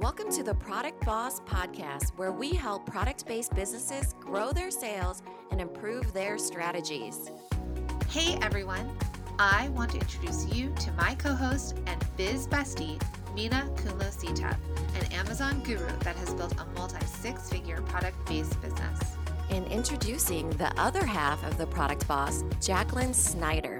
Welcome to the Product Boss Podcast, where we help product based businesses grow their sales and improve their strategies. Hey everyone, I want to introduce you to my co host and biz bestie, Minna Khounlo an Amazon guru that has built a multi six figure product based business. And introducing the other half of the product boss, Jacqueline Snyder.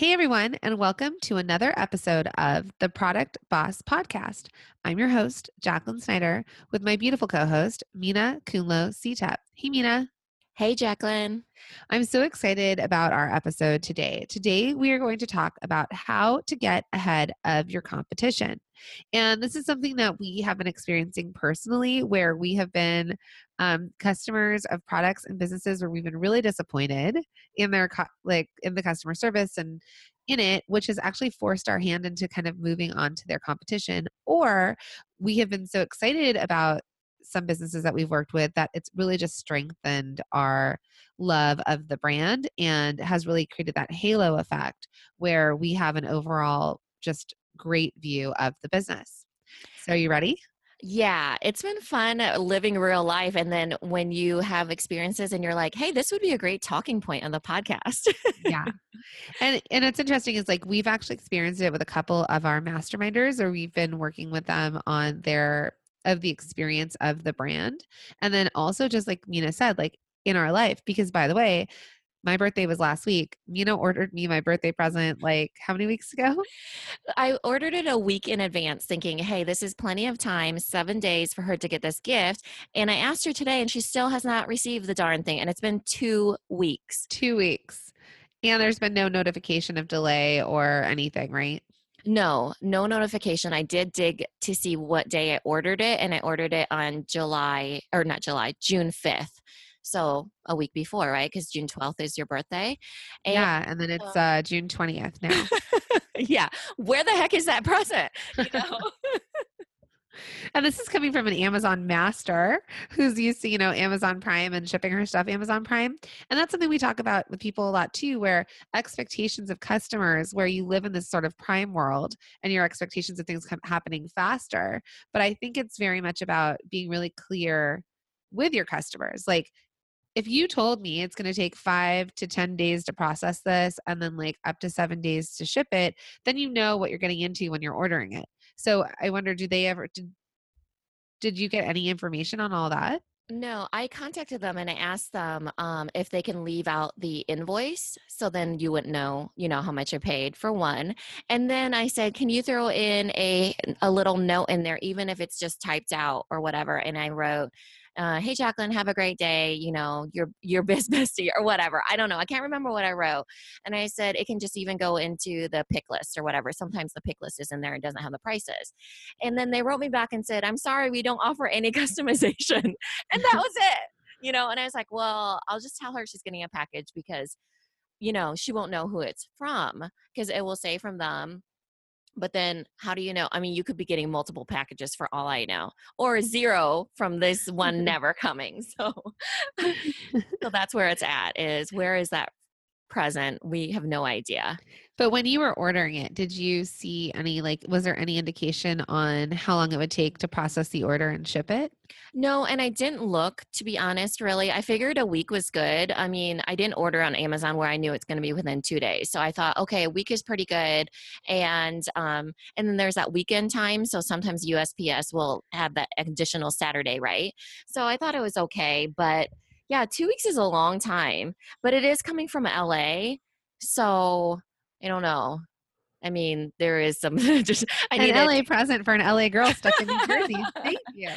Hey, everyone, and welcome to another episode of the Product Boss Podcast. I'm your host, Jacqueline Snyder, with my beautiful co host, Minna Khounlo-Sithep. Hey, Minna. Hey, Jacqueline. I'm so excited about our episode today. Today, we are going to talk about how to get ahead of your competition. And this is something that we have been experiencing personally, where we have been um, customers of products and businesses where we've been really disappointed in their co- like in the customer service and in it, which has actually forced our hand into kind of moving on to their competition. Or we have been so excited about some businesses that we've worked with that it's really just strengthened our love of the brand and has really created that halo effect where we have an overall just great view of the business. So, are you ready? Yeah, it's been fun uh, living real life. And then when you have experiences and you're like, hey, this would be a great talking point on the podcast. yeah. And and it's interesting is like we've actually experienced it with a couple of our masterminders or we've been working with them on their of the experience of the brand. And then also just like Minna said, like in our life, because by the way, my birthday was last week. Minna ordered me my birthday present like how many weeks ago? I ordered it a week in advance, thinking, hey, this is plenty of time, seven days for her to get this gift. And I asked her today, and she still has not received the darn thing. And it's been two weeks. Two weeks. And there's been no notification of delay or anything, right? No, no notification. I did dig to see what day I ordered it, and I ordered it on July, or not July, June 5th. So a week before, right? Because June 12th is your birthday. And, yeah, and then it's uh, June 20th now. yeah. Where the heck is that present? You know? and this is coming from an Amazon master who's used to, you know, Amazon Prime and shipping her stuff Amazon Prime. And that's something we talk about with people a lot too, where expectations of customers, where you live in this sort of prime world and your expectations of things come happening faster. But I think it's very much about being really clear with your customers. Like, if you told me it's going to take five to 10 days to process this and then like up to seven days to ship it, then you know what you're getting into when you're ordering it. So I wonder, do they ever, did, did you get any information on all that? No, I contacted them and I asked them um, if they can leave out the invoice so then you wouldn't know, you know, how much you paid for one. And then I said, can you throw in a a little note in there, even if it's just typed out or whatever? And I wrote, uh, hey Jacqueline, have a great day, you know, your your bestie or whatever. I don't know. I can't remember what I wrote. And I said it can just even go into the pick list or whatever. Sometimes the pick list is in there and doesn't have the prices. And then they wrote me back and said, I'm sorry, we don't offer any customization. and that was it. You know, and I was like, well, I'll just tell her she's getting a package because you know, she won't know who it's from because it will say from them but then how do you know? I mean you could be getting multiple packages for all i know or mm-hmm. zero from this one mm-hmm. never coming so so that's where it's at is where is that present? We have no idea but when you were ordering it did you see any like was there any indication on how long it would take to process the order and ship it? No and i didn't look to be honest really. I figured a week was good. I mean i didn't order on amazon where i knew it's going to be within two days. So i thought okay a week is pretty good. And um and then there's that weekend time so sometimes usps will have that additional saturday right? So i thought it was okay but yeah, two weeks is a long time, but it is coming from LA. So I don't know. I mean, there is some just I need an LA present for an LA girl stuck in New Jersey. Thank you.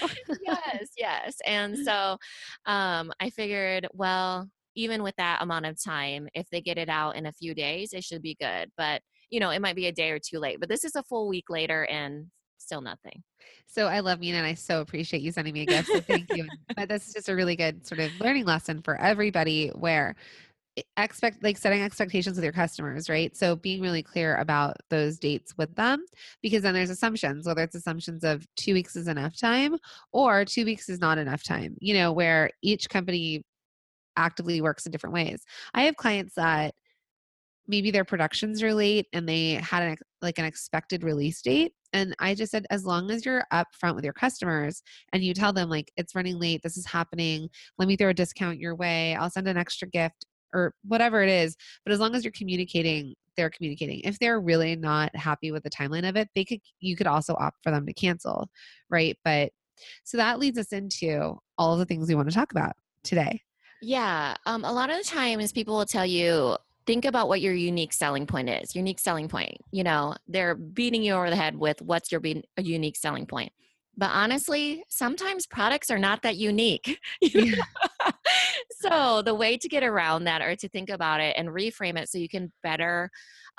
yes, yes. And so um I figured, well, even with that amount of time, if they get it out in a few days, it should be good. But you know, it might be a day or two late. But this is a full week later and still nothing. So I love Minna and I so appreciate you sending me a gift. So thank you. but this is just a really good sort of learning lesson for everybody where expect like setting expectations with your customers right? So being really clear about those dates with them because then there's assumptions whether it's assumptions of two weeks is enough time or two weeks is not enough time you know where each company actively works in different ways. I have clients that maybe their productions are late and they had an like an expected release date and i just said as long as you're upfront with your customers and you tell them like it's running late this is happening let me throw a discount your way i'll send an extra gift or whatever it is but as long as you're communicating they're communicating. If they're really not happy with the timeline of it they could you could also opt for them to cancel right? But so that leads us into all of the things we want to talk about today. Yeah um, a lot of the times people will tell you think about what your unique selling point is unique selling point you know? They're beating you over the head with what's your be- unique selling point? But honestly sometimes products are not that unique so the way to get around that or to think about it and reframe it so you can better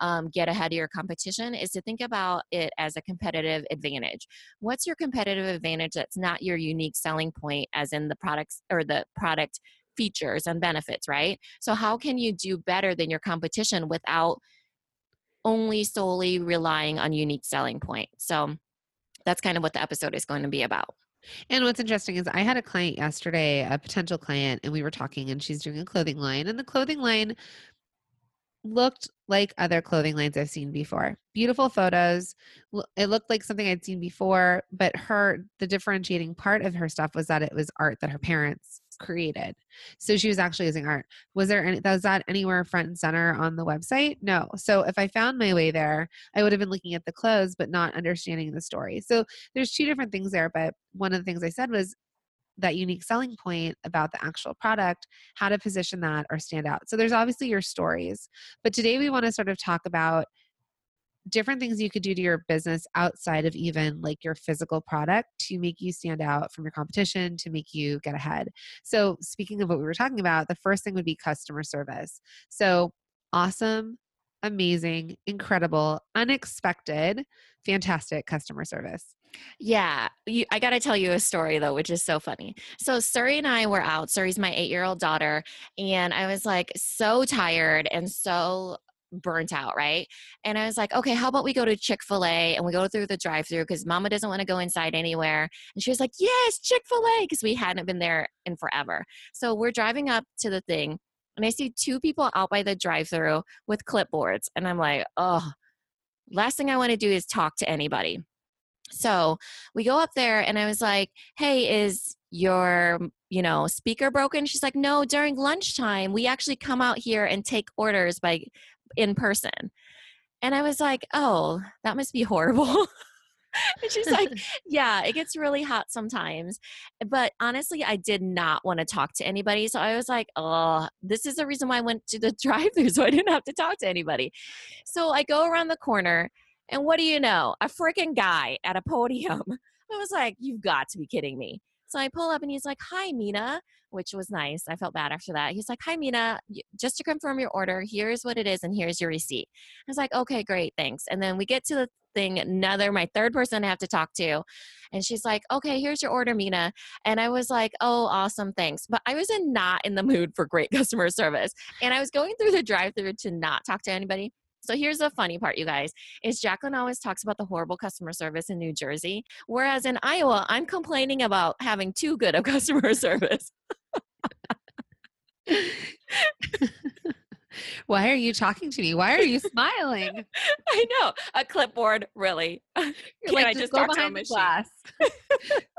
um, get ahead of your competition is to think about it as a competitive advantage what's your competitive advantage that's not your unique selling point as in the products or the product features and benefits, right? So, how can you do better than your competition without only solely relying on unique selling point? So, that's kind of what the episode is going to be about. And what's interesting is I had a client yesterday, a potential client, and we were talking, and she's doing a clothing line. And the clothing line looked like other clothing lines I've seen before. Beautiful photos. It looked like something I'd seen before, but her, the differentiating part of her stuff was that it was art that her parents created. So she was actually using art. Was there any, was that anywhere front and center on the website? No. So if I found my way there, I would have been looking at the clothes, but not understanding the story. So there's two different things there. But one of the things I said was that unique selling point about the actual product, how to position that or stand out. So there's obviously your stories, but today we want to sort of talk about different things you could do to your business outside of even like your physical product to make you stand out from your competition to make you get ahead. So speaking of what we were talking about, the first thing would be customer service. So awesome, amazing, incredible, unexpected, fantastic customer service. Yeah, you, I got to tell you a story though, which is so funny. So Suri and I were out. Suri's my eight-year-old daughter, and I was like so tired and so burnt out, right? And I was like, okay, how about we go to Chick fil A and we go through the drive through because mama doesn't want to go inside anywhere. And she was like, yes, Chick fil A, because we hadn't been there in forever. So we're driving up to the thing and I see two people out by the drive through with clipboards. And I'm like, oh, last thing I want to do is talk to anybody. So we go up there and I was like, hey, is your you know speaker broken she's like no during lunchtime we actually come out here and take orders by in person and i was like oh that must be horrible and she's like, Yeah, it gets really hot sometimes. But honestly, I did not want to talk to anybody. So I was like, Oh, this is the reason why I went to the drive through. So I didn't have to talk to anybody. So I go around the corner, and what do you know? A freaking guy at a podium. I was like, You've got to be kidding me. So I pull up and he's like, Hi, Minna, which was nice. I felt bad after that. He's like, Hi, Minna, just to confirm your order, here's what it is and here's your receipt. I was like, Okay, great, thanks. And then we get to the thing, another, my third person I have to talk to. And she's like, Okay, here's your order, Minna. And I was like, Oh, awesome, thanks. But I was in not in the mood for great customer service. And I was going through the drive through to not talk to anybody. So here's the funny part, you guys, is Jacqueline always talks about the horrible customer service in New Jersey, whereas in Iowa, I'm complaining about having too good of customer service. Why are you talking to me? Why are you smiling? I know. A clipboard, really. You're Can like, I just go behind the glass?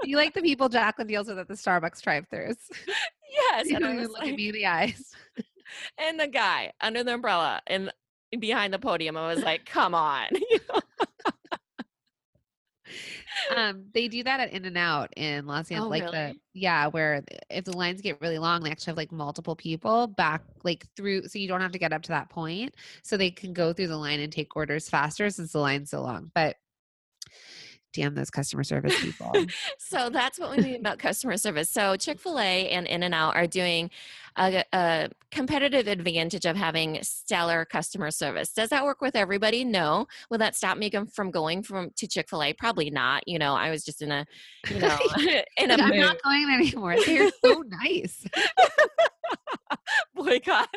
you like the people Jacqueline deals with at the Starbucks drive-throughs. Yes. You and look like, at me in the eyes. And the guy under the umbrella and behind the podium. I was like, come on. um, they do that at In and Out in Los Angeles. Oh, like really? the yeah, where if the lines get really long, they actually have like multiple people back like through so you don't have to get up to that point. So they can go through the line and take orders faster since the line's so long. But damn those customer service people. so that's what we mean about customer service. So Chick fil A and In N Out are doing a, a, competitive advantage of having stellar customer service. Does that work with everybody? No. Will that stop me from going from to Chick fil A? Probably not. You know, I was just in a, you know, in a I'm not going anymore. They're so nice. Boycott.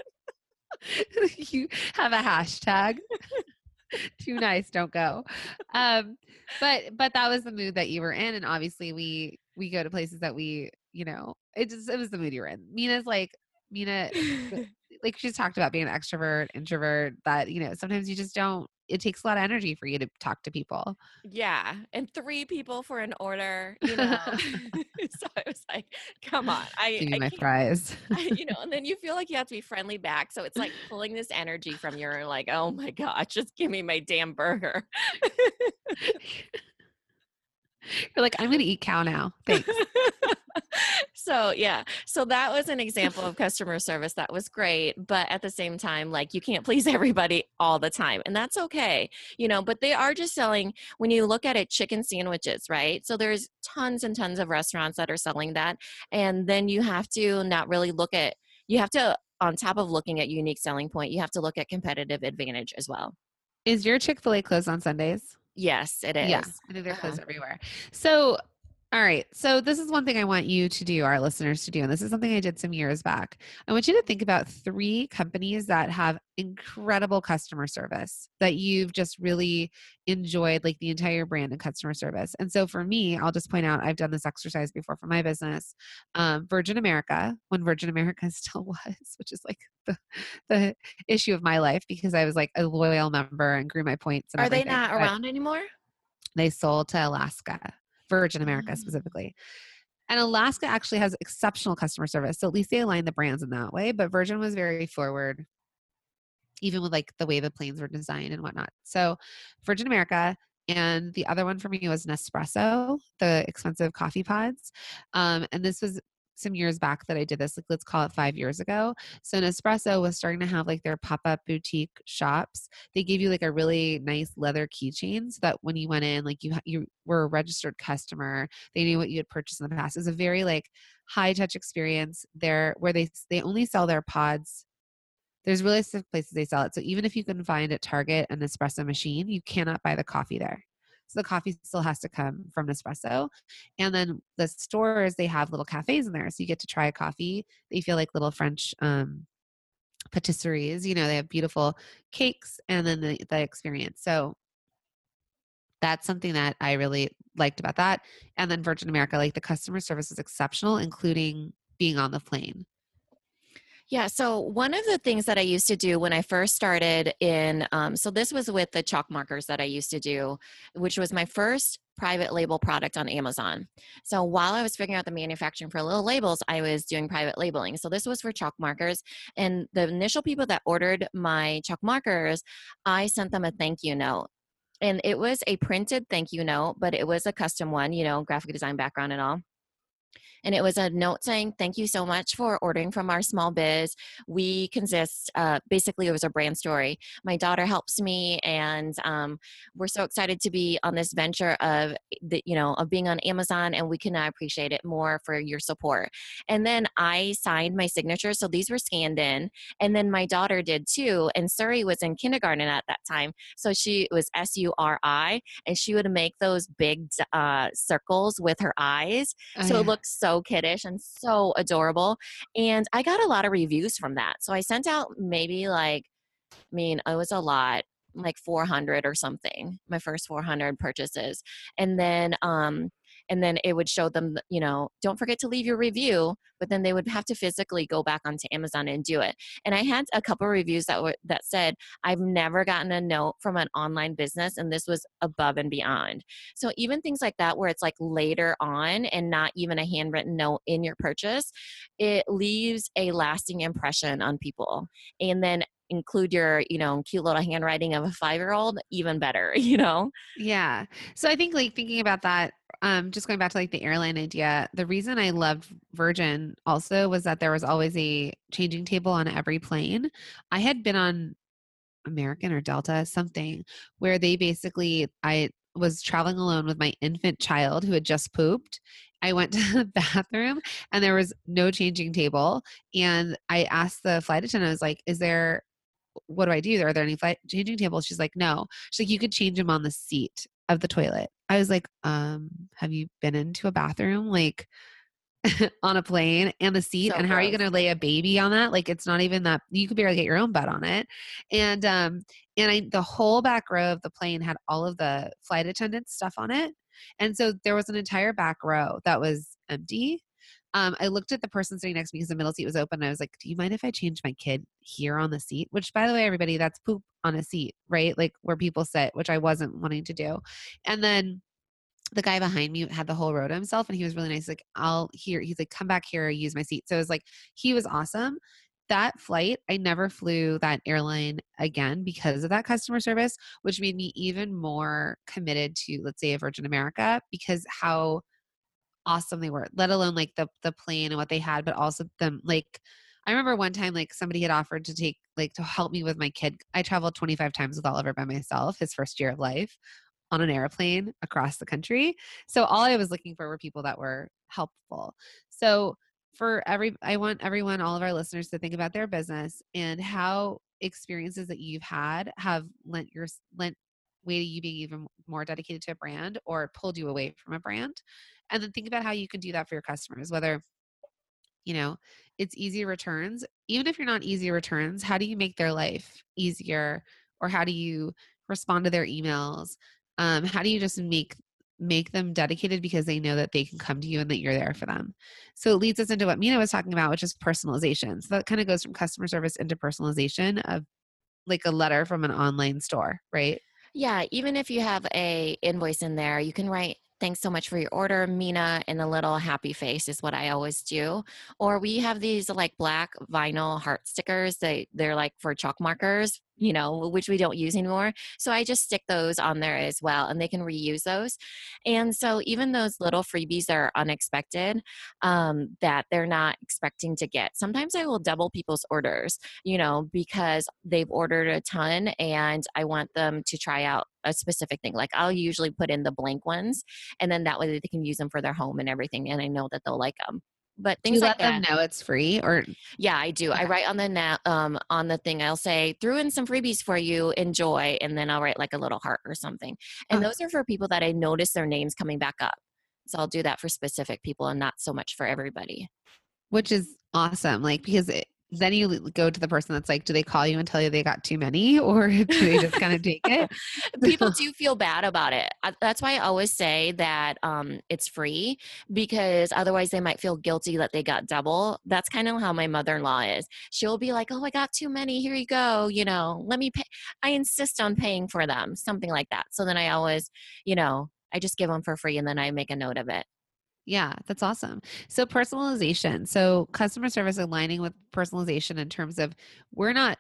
you have a hashtag. Too nice, don't go. Um, but but that was the mood that you were in, and obviously we we go to places that we you know it just it was the mood you were in. Minna's like Minna, like she's talked about being an extrovert, introvert. That you know sometimes you just don't. It takes a lot of energy for you to talk to people. Yeah, and three people for an order, you know. so I was like, "Come on, I, Give me I my fries. I- you know." And then you feel like you have to be friendly back, so it's like pulling this energy from your like, "Oh my gosh, just give me my damn burger." You're like, I'm gonna eat cow now. Thanks. so yeah so that was an example of customer service that was great but at the same time like you can't please everybody all the time and that's okay you know but they are just selling when you look at it chicken sandwiches right so there's tons and tons of restaurants that are selling that and then you have to not really look at you have to on top of looking at unique selling point you have to look at competitive advantage as well Is your Chick Fil A closed on Sundays? Yes it is Yeah, I think they're Uh-huh. closed everywhere. So, all right. So, this is one thing I want you to do, our listeners to do. And this is something I did some years back. I want you to think about three companies that have incredible customer service that you've just really enjoyed, like the entire brand and customer service. And so, for me, I'll just point out I've done this exercise before for my business. Um, Virgin America, when Virgin America still was, which is like the, the issue of my life because I was like a loyal member and grew my points. And are they everything, not but- around anymore they sold to Alaska, Virgin America Mm. specifically. And Alaska actually has exceptional customer service. So at least they align the brands in that way. But Virgin was very forward, even with like the way the planes were designed and whatnot. So Virgin America. And the other one for me was Nespresso, the expensive coffee pods. Um, and this was some years back that I did this, like let's call it five years ago. So Nespresso was starting to have like their pop-up boutique shops. They gave you like a really nice leather keychain so that when you went in like you you were a registered customer. They knew what you had purchased in the past. It was a very like high touch experience. There where they they only sell their pods. There's really specific places they sell it. So even if you can find at target an espresso machine you cannot buy the coffee there so the coffee still has to come from Nespresso. And then the stores, they have little cafes in there. So you get to try a coffee. They feel like little French um, patisseries. You know, they have beautiful cakes and then the, the experience. So that's something that I really liked about that. And then Virgin America, like the customer service is exceptional, including being on the plane. Yeah. So one of the things that I used to do when I first started in, um, so this was with the chalk markers that I used to do, which was my first private label product on Amazon. So while I was figuring out the manufacturing for little labels, I was doing private labeling. So this was for chalk markers. And the initial people that ordered my chalk markers, I sent them a thank you note. And it was a printed thank you note, but it was a custom one, you know, graphic design background and all and it was a note saying thank you so much for ordering from our small biz. We consist uh, basically it was a brand story. My daughter helps me and um, we're so excited to be on this venture of the, you know of being on amazon and we cannot appreciate it more for your support. And then i signed my signature so these were scanned in and then my daughter did too and suri was in kindergarten at that time so she was s-u-r-i and she would make those big uh, circles with her eyes. Oh, so yeah. it looks so kiddish and so adorable. And I got a lot of reviews from that. So I sent out maybe like, I mean, it was a lot, like 400 or something, my first 400 purchases. And then, um, and then it would show them, you know, don't forget to leave your review, but then they would have to physically go back onto Amazon and do it. And I had a couple reviews that were that said, I've never gotten a note from an online business, and this was above and beyond. So even things like that, where it's like later on and not even a handwritten note in your purchase, it leaves a lasting impression on people. And then include your, you know, cute little handwriting of a five year old, even better, you know? Yeah. So I think like thinking about that, um, just going back to like the airline idea, the reason I loved Virgin also was that there was always a changing table on every plane. I had been on American or Delta, something where they basically, I was traveling alone with my infant child who had just pooped. I went to the bathroom and there was no changing table. And I asked the flight attendant, I was like, is there, what do I do? Are there any flight changing tables? She's like, no. She's like, you could change them on the seat of the toilet. I was like, um, have you been into a bathroom? Like, on a plane and the seat So and how are you going to lay a baby on that? Like it's not even that you could barely get your own butt on it. And um and i the whole back row of the plane had all of the flight attendant stuff on it. And so there was an entire back row that was empty um, I looked at the person sitting next to me because the middle seat was open. I was like, "Do you mind if I change my kid here on the seat?" Which, by the way, everybody, that's poop on a seat, right? Like where people sit, which I wasn't wanting to do. And then the guy behind me had the whole row to himself and he was really nice. Like, I'll here, he's like, come back here, use my seat. So it was like, he was awesome. That flight, I never flew that airline again because of that customer service, which made me even more committed to, let's say, a Virgin America because how awesome they were, let alone like the the plane and what they had, but also them like I remember one time like somebody had offered to take like to help me with my kid. I traveled 25 times with Oliver by myself his first year of life on an airplane across the country. So all I was looking for were people that were helpful. So for every I want everyone all of our listeners to think about their business and how experiences that you've had have lent your lent way to you being even more dedicated to a brand or pulled you away from a brand. And then think about how you can do that for your customers, whether you know it's easy returns. Even if you're not easy returns how do you make their life easier? Or how do you respond to their emails? Um, how do you just make make them dedicated because they know that they can come to you and that you're there for them? So it leads us into what minna was talking about which is personalization. So that kind of goes from customer service into personalization of like a letter from an online store right? Yeah, even if you have a invoice in there, you can write thanks so much for your order, Minna, and a little happy face is what I always do. Or we have these like black vinyl heart stickers. They they're like for chalk markers, you know, which we don't use anymore. So I just stick those on there as well and they can reuse those. And so even those little freebies that are unexpected, um, that they're not expecting to get. Sometimes I will double people's orders, you know, because they've ordered a ton and I want them to try out a specific thing. Like I'll usually put in the blank ones and then that way they can use them for their home and everything. And I know that they'll like them. But things do you like let them that. know it's free or Yeah, I do. I write on the na- um on the thing. I'll say threw in some freebies for you. Enjoy, and then I'll write like a little heart or something. And Oh. those are for people that I notice their names coming back up. So I'll do that for specific people and not so much for everybody. which is awesome like because it, then you go to the person that's like do they call you and tell you they got too many or do they just kind of take it people do feel bad about it. That's why I always say that um, it's free because otherwise they might feel guilty that they got double. That's kind of how my mother in law is. She'll be like, "Oh, I got too many. Here you go. You know, let me pay." I insist on paying for them, something like that. So then I always, you know, I just give them for free and then I make a note of it. Yeah that's awesome. So personalization. So customer service aligning with personalization in terms of we're not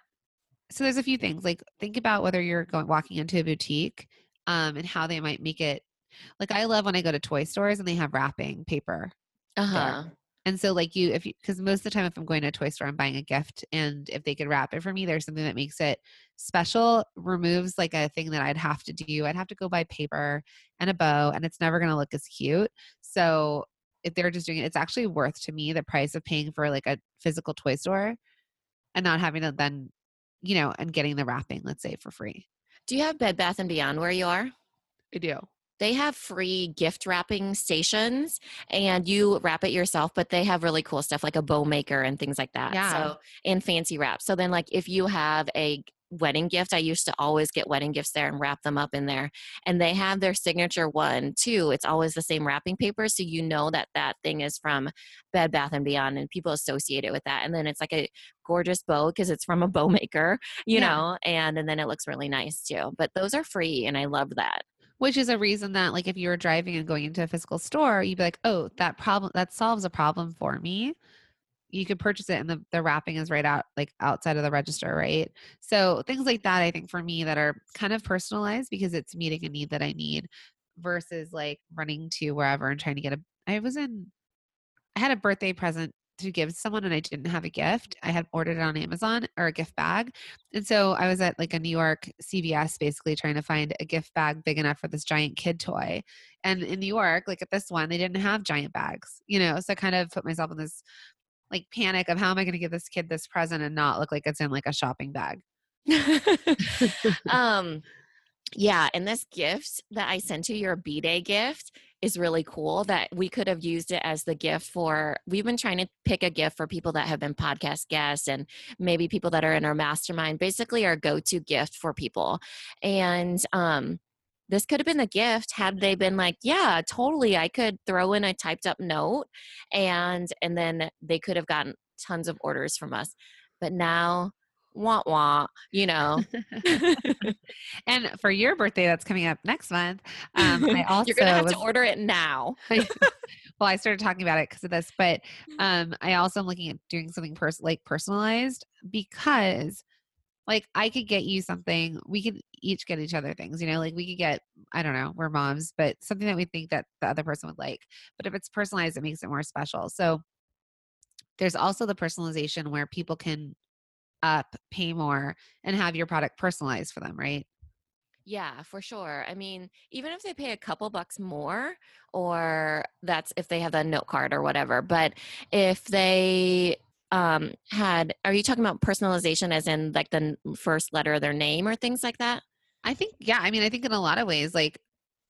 so there's a few things like think about whether you're going walking into a boutique um, and how they might make it like i love when i go to toy stores and they have wrapping paper Uh huh. And so, like you, if you, because most of the time, if I'm going to a toy store, I'm buying a gift, and if they could wrap it for me, there's something that makes it special, removes like a thing that I'd have to do. I'd have to go buy paper and a bow, and it's never going to look as cute. So, if they're just doing it, it's actually worth to me the price of paying for like a physical toy store and not having to then, you know, and getting the wrapping, let's say, for free. Do you have Bed Bath and Beyond where you are? I do. They have free gift wrapping stations and you wrap it yourself but they have really cool stuff like a bow maker and things like that Yeah. so and fancy wraps. so then like if you have a wedding gift i used to always get wedding gifts there and wrap them up in there and they have their signature one too it's always the same wrapping paper so you know that that thing is from bed bath and beyond and people associate it with that and then it's like a gorgeous bow because it's from a bow maker you Yeah. know and and then it looks really nice too but those are free and i love that which is a reason that like if you were driving and going into a physical store you'd be like oh that problem that solves a problem for me. You could purchase it and the, the wrapping is right out like outside of the register right? So things like that i think for me that are kind of personalized because it's meeting a need that i need versus like running to wherever and trying to get a i was in i had a birthday present to give someone and i didn't have a gift i had ordered it on amazon or a gift bag and so I was at like a New York CVS basically trying to find a gift bag big enough for this giant kid toy. And in New York, like at this one, they didn't have giant bags, you know? So I kind of put myself in this like panic of how am I going to give this kid this present and not look like it's in like a shopping bag. um yeah and this gift that i sent you your b-day gift is really cool that we could have used it as the gift for we've been trying to pick a gift for people that have been podcast guests and maybe people that are in our mastermind basically our go-to gift for people. And um this could have been the gift had they been like yeah totally i could throw in a typed up note and and then they could have gotten tons of orders from us. But now wah wah you know and for your birthday that's coming up next month um i also you're gonna have was, to order it now well i started talking about it because of this but um i also am looking at doing something pers- like personalized because like I could get you something, we could each get each other things, you know, like we could get, I don't know, we're moms, but something that we think that the other person would like. But if it's personalized, it makes it more special. So there's also the personalization where people can up, pay more, and have your product personalized for them, right? Yeah, for sure. I mean, even if they pay a couple bucks more, or that's if they have that note card or whatever, but if they um had are you talking about personalization as in like the first letter of their name or things like that i think yeah i mean i think in a lot of ways like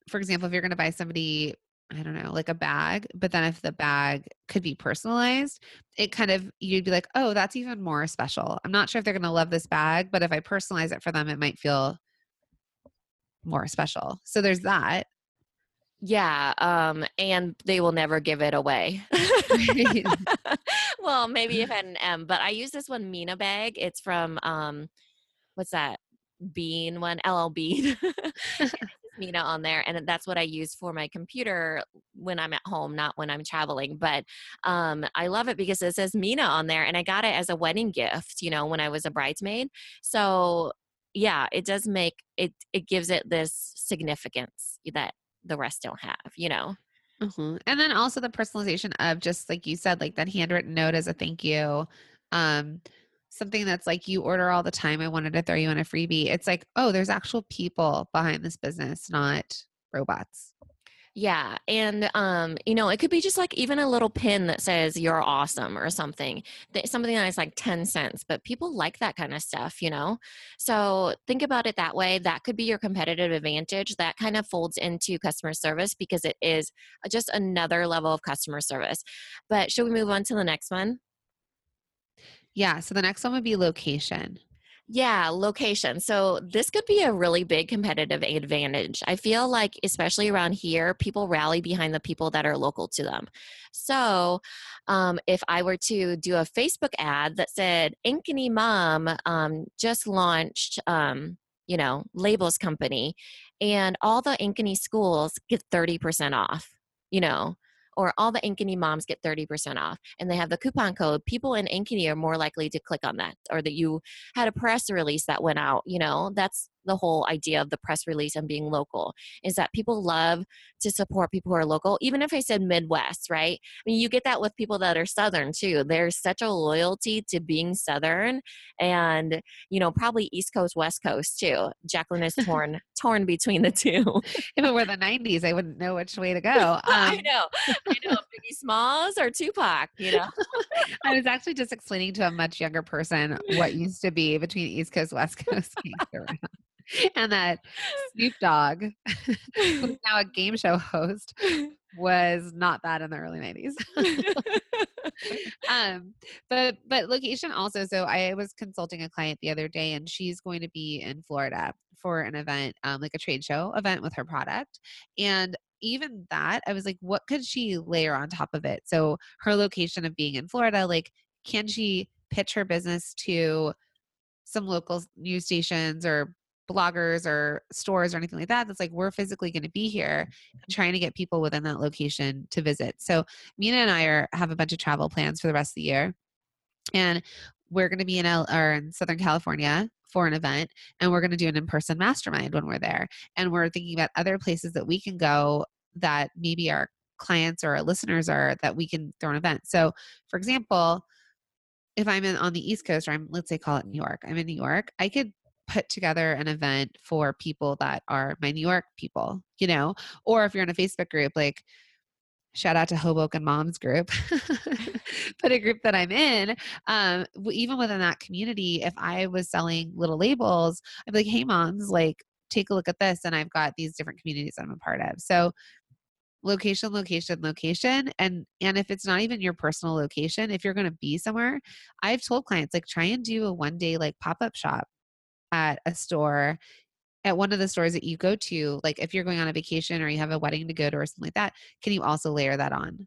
for example if you're going to buy somebody i don't know like a bag but then if the bag could be personalized it kind of you'd be like oh that's even more special i'm not sure if they're going to love this bag but if i personalize it for them it might feel more special so there's that yeah, um, and they will never give it away. well, maybe if an M, but I use this one Minna bag. It's from um, what's that? Bean one, LL Bean. Minna on there, and that's what I use for my computer when I'm at home, not when I'm traveling. But um, I love it because it says Minna on there, and I got it as a wedding gift. You know, when I was a bridesmaid. So yeah, it does make it. It gives it this significance that the rest don't have, you know? Mm-hmm. And then also the personalization of just like you said, like that handwritten note as a thank you. Um, something that's like you order all the time. I wanted to throw you in a freebie. It's like, oh, there's actual people behind this business, not robots. Yeah. And, um, you know, it could be just like even a little pin that says you're awesome or something, something that's like 10 cents, but people like that kind of stuff, you know? So think about it that way. That could be your competitive advantage. That kind of folds into customer service because it is just another level of customer service. But should we move on to the next one? Yeah. So the next one would be location. Yeah, location. So this could be a really big competitive advantage. I feel like, especially around here, people rally behind the people that are local to them. So um, if I were to do a Facebook ad that said, Ankeny Mom um, just launched, um, you know, labels company, and all the Ankeny schools get 30% off, you know, or all the Ankeny moms get 30% off and they have the coupon code, people in Ankeny are more likely to click on that or that you had a press release that went out. You know, that's the whole idea of the press release and being local is that people love to support people who are local, even if I said Midwest, right? I mean, you get that with people that are Southern too. There's such a loyalty to being Southern and, you know, probably East Coast, West Coast too. Jacqueline is torn, torn between the two. if it were the 90s, I wouldn't know which way to go. Um, I know. I know. Biggie Smalls or Tupac, you know? I was actually just explaining to a much younger person what used to be between East Coast, West Coast. and that Snoop Dogg, who's now a game show host, was not that in the early 90s. um, but but location also. So I was consulting a client the other day, and she's going to be in Florida for an event, um, like a trade show event with her product, and even that i was like what could she layer on top of it so her location of being in florida like can she pitch her business to some local news stations or bloggers or stores or anything like that that's like we're physically going to be here mm-hmm. trying to get people within that location to visit. So minna and i are have a bunch of travel plans for the rest of the year and we're going to be in L- or in southern california for an event and we're going to do an in-person mastermind when we're there and we're thinking about other places that we can go that maybe our clients or our listeners are that we can throw an event. So for example if i'm in on the east coast or i'm let's say call it new york i'm in new york i could put together an event for people that are my New York people, you know, or if you're in a Facebook group, like shout out to Hoboken Moms group, but a group that I'm in, um, even within that community, if I was selling little labels, I'd be like, hey, moms, like, take a look at this. And I've got these different communities I'm a part of. So location location location and and if it's not even your personal location if you're going to be somewhere i've told clients like try and do a one day like pop-up shop at a store at one of the stores that you go to like if you're going on a vacation or you have a wedding to go to or something like that can you also layer that on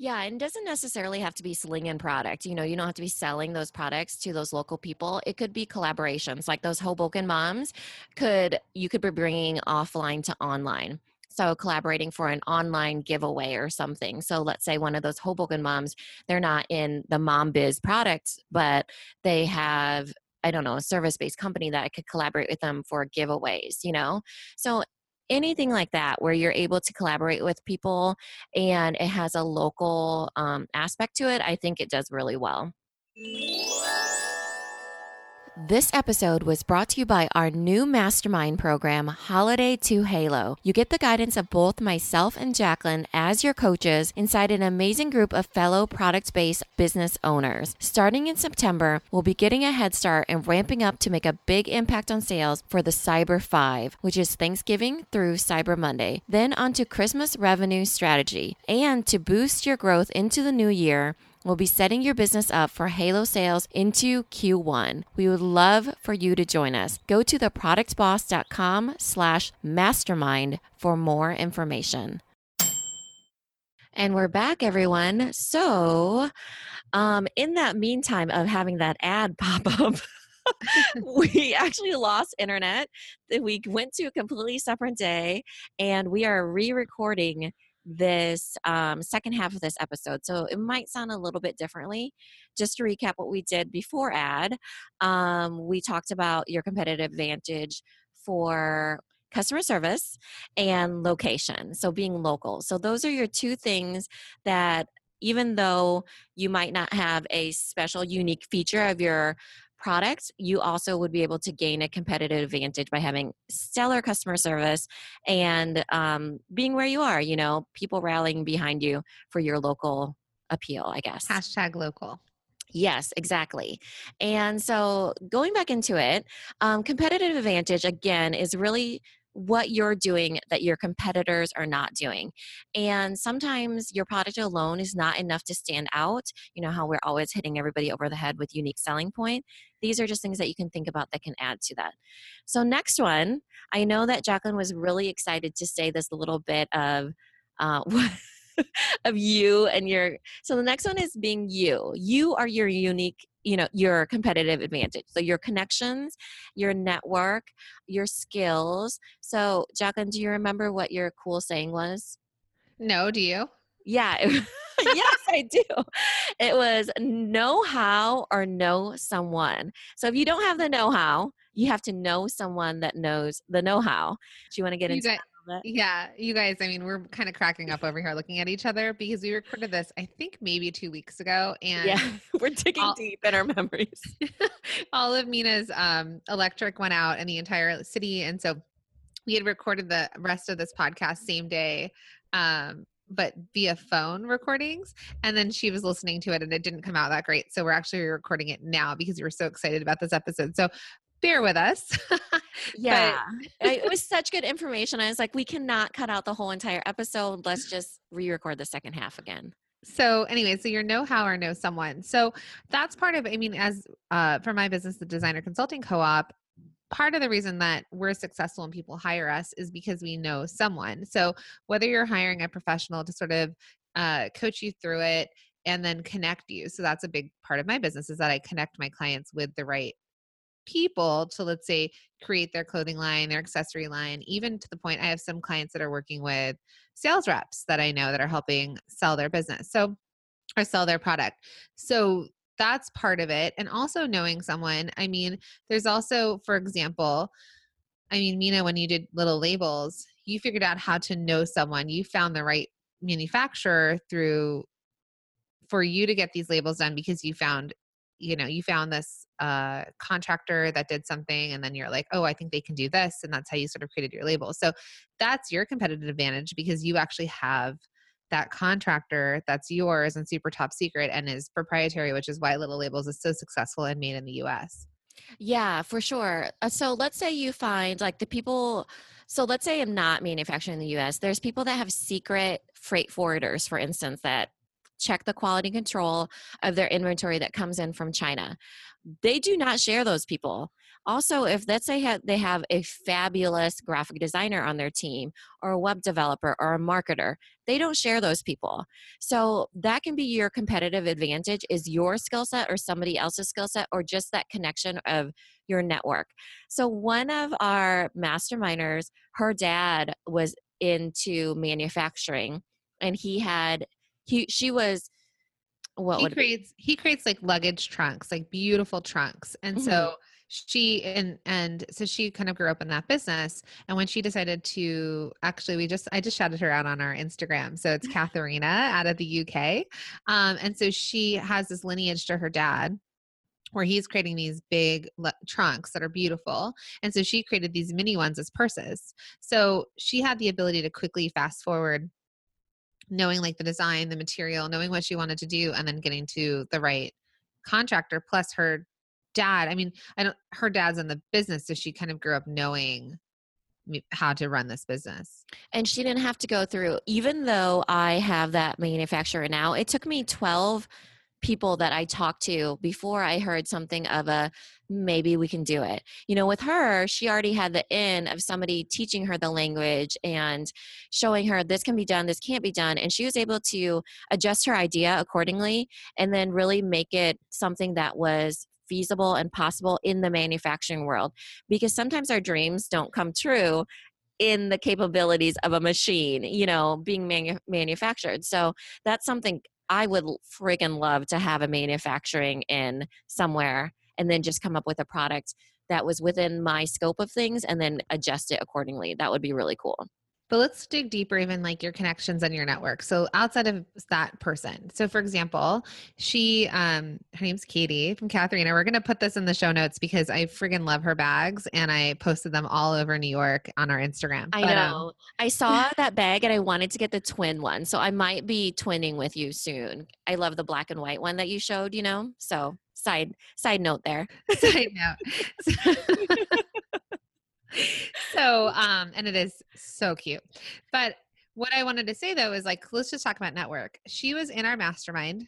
Yeah, and doesn't necessarily have to be slinging product. You know, you don't have to be selling those products to those local people. It could be collaborations, like those Hoboken moms. Could you could be bringing offline to online. So collaborating for an online giveaway or something. So let's say one of those Hoboken moms, they're not in the mom biz products, but they have I don't know, a service-based company that I could collaborate with them for giveaways, you know? So anything like that where you're able to collaborate with people and it has a local um, aspect to it, I think it does really well. This episode was brought to you by our new mastermind program, Holiday to Halo. You get the guidance of both myself and Jacqueline as your coaches inside an amazing group of fellow product based business owners. Starting in September, we'll be getting a head start and ramping up to make a big impact on sales for the Cyber 5, which is Thanksgiving through Cyber Monday. Then on to Christmas revenue strategy. And to boost your growth into the new year, We'll be setting your business up for Halo sales into Q1. We would love for you to join us. Go to theproductboss.com slash mastermind for more information. And we're back, everyone. So, um, in that meantime of having that ad pop up, we actually lost internet. We went to a completely separate day, and we are re-recording this um, second half of this episode. So it might sound a little bit differently. Just to recap what we did before ad, um, we talked about your competitive advantage for customer service and location. So being local. So those are your two things that even though you might not have a special unique feature of your product, you also would be able to gain a competitive advantage by having stellar customer service and um, being where you are, you know, people rallying behind you for your local appeal, I guess. hashtag local Yes, exactly. And so going back into it, um, competitive advantage again is really what you're doing that your competitors are not doing. And sometimes your product alone is not enough to stand out. You know how we're always hitting everybody over the head with unique selling point. These are just things that you can think about that can add to that. So, next one, I know that Jacqueline was really excited to say this little bit of. Uh, of you and your so the next one is being you you are your unique you know your competitive advantage. So your connections your network your skills. So jacqueline do you remember what your cool saying was? No do you? Yeah it- yes i do. It was know how or know someone. So if you don't have the know how you have to know someone that knows the know how. Do you want to get You into guys- that a little bit? Yeah, you guys, I mean, we're kind of cracking up over here looking at each other because we recorded this, I think, maybe two weeks ago. And yeah we're digging I'll- deep in our memories all of Minna's um, electric went out in the entire city. And so we had recorded the rest of this podcast same day, um, but via phone recordings. And then she was listening to it and it didn't come out that great. So we're actually recording it now because we were so excited about this episode. So bear with us. Yeah. I- it was such good information. I was like, we cannot cut out the whole entire episode. Let's just re record the second half again. so anyway so your know-how or know someone so that's part of i mean as uh for my business the designer consulting co-op part of the reason that we're successful and people hire us is because we know someone so whether you're hiring a professional to sort of uh, coach you through it and then connect you so that's a big part of my business is that i connect my clients with the right people to let's say create their clothing line their accessory line even to the point i have some clients that are working with sales reps that i know that are helping sell their business so or sell their product. So that's part of it and also knowing someone i mean there's also for example i mean minna when you did little labels you figured out how to know someone. You found the right manufacturer through for you to get these labels done because you found you know you found this uh, contractor that did something and then you're like oh i think they can do this and that's how you sort of created your label so that's your competitive advantage because you actually have that contractor that's yours and super top secret and is proprietary which is why little labels is so successful and made in the us Yeah, for sure. Uh, so let's say you find like the people So let's say I'm not manufacturing in the US. There's people that have secret freight forwarders, for instance, that check the quality control of their inventory that comes in from China. They do not share those people. Also, if let's say they have a fabulous graphic designer on their team, or a web developer, or a marketer, they don't share those people. So that can be your competitive advantage is your skill set or somebody else's skill set, or just that connection of your network. So one of our masterminders, her dad was into manufacturing and he had he she was what he creates he creates like luggage trunks like beautiful trunks. And mm-hmm. so she and and so she kind of grew up in that business. And when she decided to actually we just i just shouted her out on our instagram. So it's Katherena out of the uk um, and so she has this lineage to her dad where he's creating these big le- trunks that are beautiful. And so she created these mini ones as purses. So she had the ability to quickly fast forward knowing like the design the material knowing what she wanted to do and then getting to the right contractor plus her dad, I mean, I don't her dad's in the business, so she kind of grew up knowing how to run this business. And she didn't have to go through even though I have that manufacturer now, it took me 12 people that I talked to before I heard something of a maybe we can do it. You know, with her, she already had the in of somebody teaching her the language and showing her this can be done, this can't be done. And she was able to adjust her idea accordingly and then really make it something that was feasible and possible in the manufacturing world because sometimes our dreams don't come true in the capabilities of a machine, you know, being manu- manufactured. So that's something I would friggin' love to have a manufacturing in somewhere and then just come up with a product that was within my scope of things and then adjust it accordingly. That would be really cool. But let's dig deeper, even like your connections and your network. So outside of that person. So for example, she um her name's Katie from Katherena. We're gonna put this in the show notes because I friggin' love her bags and I posted them all over New York on our Instagram. I but, know. Um, I saw that bag and I wanted to get the twin one. So I might be twinning with you soon. I love the black and white one that you showed, you know? So side side note there. side note. so um and it is so cute but what i wanted to say though is like let's just talk about network she was in our mastermind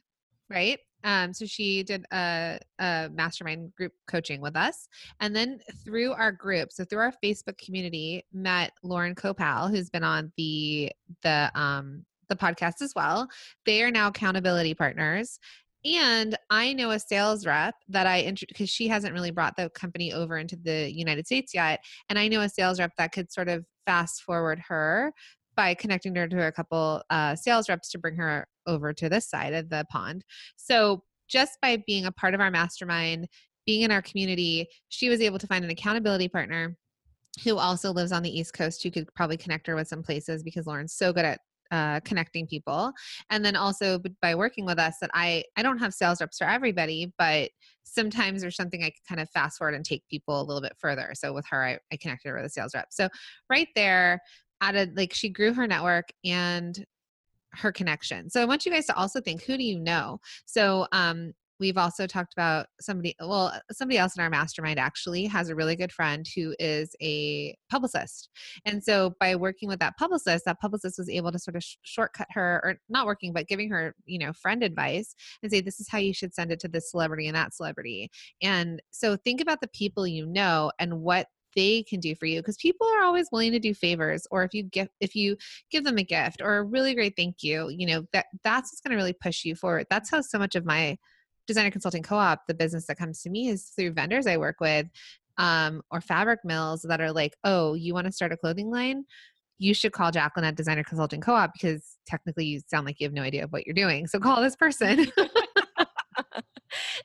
right um so she did a, a mastermind group coaching with us and then through our group so through our facebook community met lauren copal who's been on the the um the podcast as well. They are now accountability partners. And I know a sales rep that I, because she hasn't really brought the company over into the United States yet. And I know a sales rep that could sort of fast forward her by connecting her to a couple uh, sales reps to bring her over to this side of the pond. So just by being a part of our mastermind, being in our community, she was able to find an accountability partner who also lives on the East Coast who could probably connect her with some places because Lauren's so good at uh, connecting people and then also by working with us that i i don't have sales reps for everybody but sometimes there's something i can kind of fast forward and take people a little bit further so with her i, I connected her with a sales rep so right there added like she grew her network and her connection. So I want you guys to also think who do you know? So um We've also talked about somebody, well, somebody else in our mastermind actually has a really good friend who is a publicist. And so by working with that publicist, that publicist was able to sort of sh- shortcut her, or not working, but giving her, you know, friend advice and say, this is how you should send it to this celebrity and that celebrity. And so think about the people you know and what they can do for you because people are always willing to do favors or if you give if you give them a gift or a really great thank you you know that that's what's going to really push you forward that's how so much of my designer consulting co-op the business that comes to me is through vendors i work with um, or fabric mills that are like oh you want to start a clothing line? You should call jacqueline at designer consulting co-op because technically you sound like you have no idea of what you're doing so call this person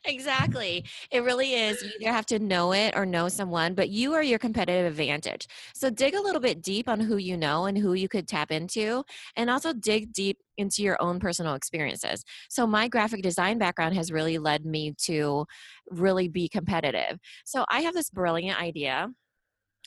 exactly. It really is. You either have to know it or know someone, but you are your competitive advantage. So dig a little bit deep on who you know and who you could tap into, and also dig deep into your own personal experiences. So my graphic design background has really led me to really be competitive. So I have this brilliant idea.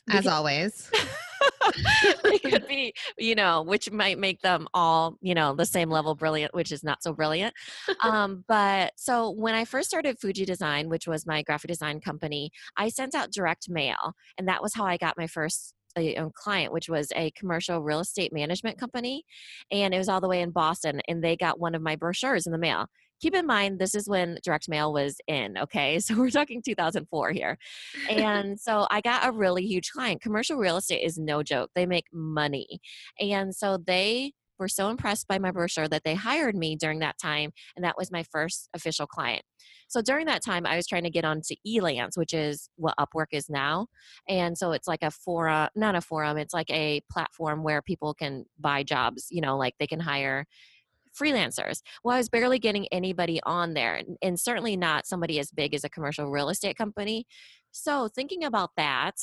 As always. it could be, you know, which might make them all, you know, the same level brilliant, which is not so brilliant. Um, but so when I first started Fuji Design, which was my graphic design company, I sent out direct mail, and that was how I got my first a, a client, which was a commercial real estate management company, and it was all the way in Boston, and they got one of my brochures in the mail. Keep in mind, this is when direct mail was in, okay? So we're talking 2004 here. And so I got a really huge client. Commercial real estate is no joke, they make money. And so they were so impressed by my brochure that they hired me during that time, and that was my first official client. So during that time, I was trying to get onto Elance, which is what Upwork is now. And so it's like a forum, not a forum, it's like a platform where people can buy jobs, you know, like they can hire freelancers. Well, I was barely getting anybody on there, and certainly not somebody as big as a commercial real estate company. So, thinking about that,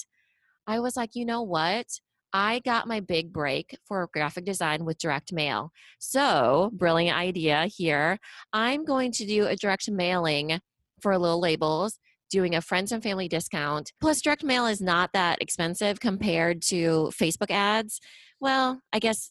I was like, you know what? I got my big break for graphic design with direct mail. So, brilliant idea here. I'm going to do a direct mailing for little labels, doing a friends and family discount. Plus, direct mail is not that expensive compared to Facebook ads. Well, I guess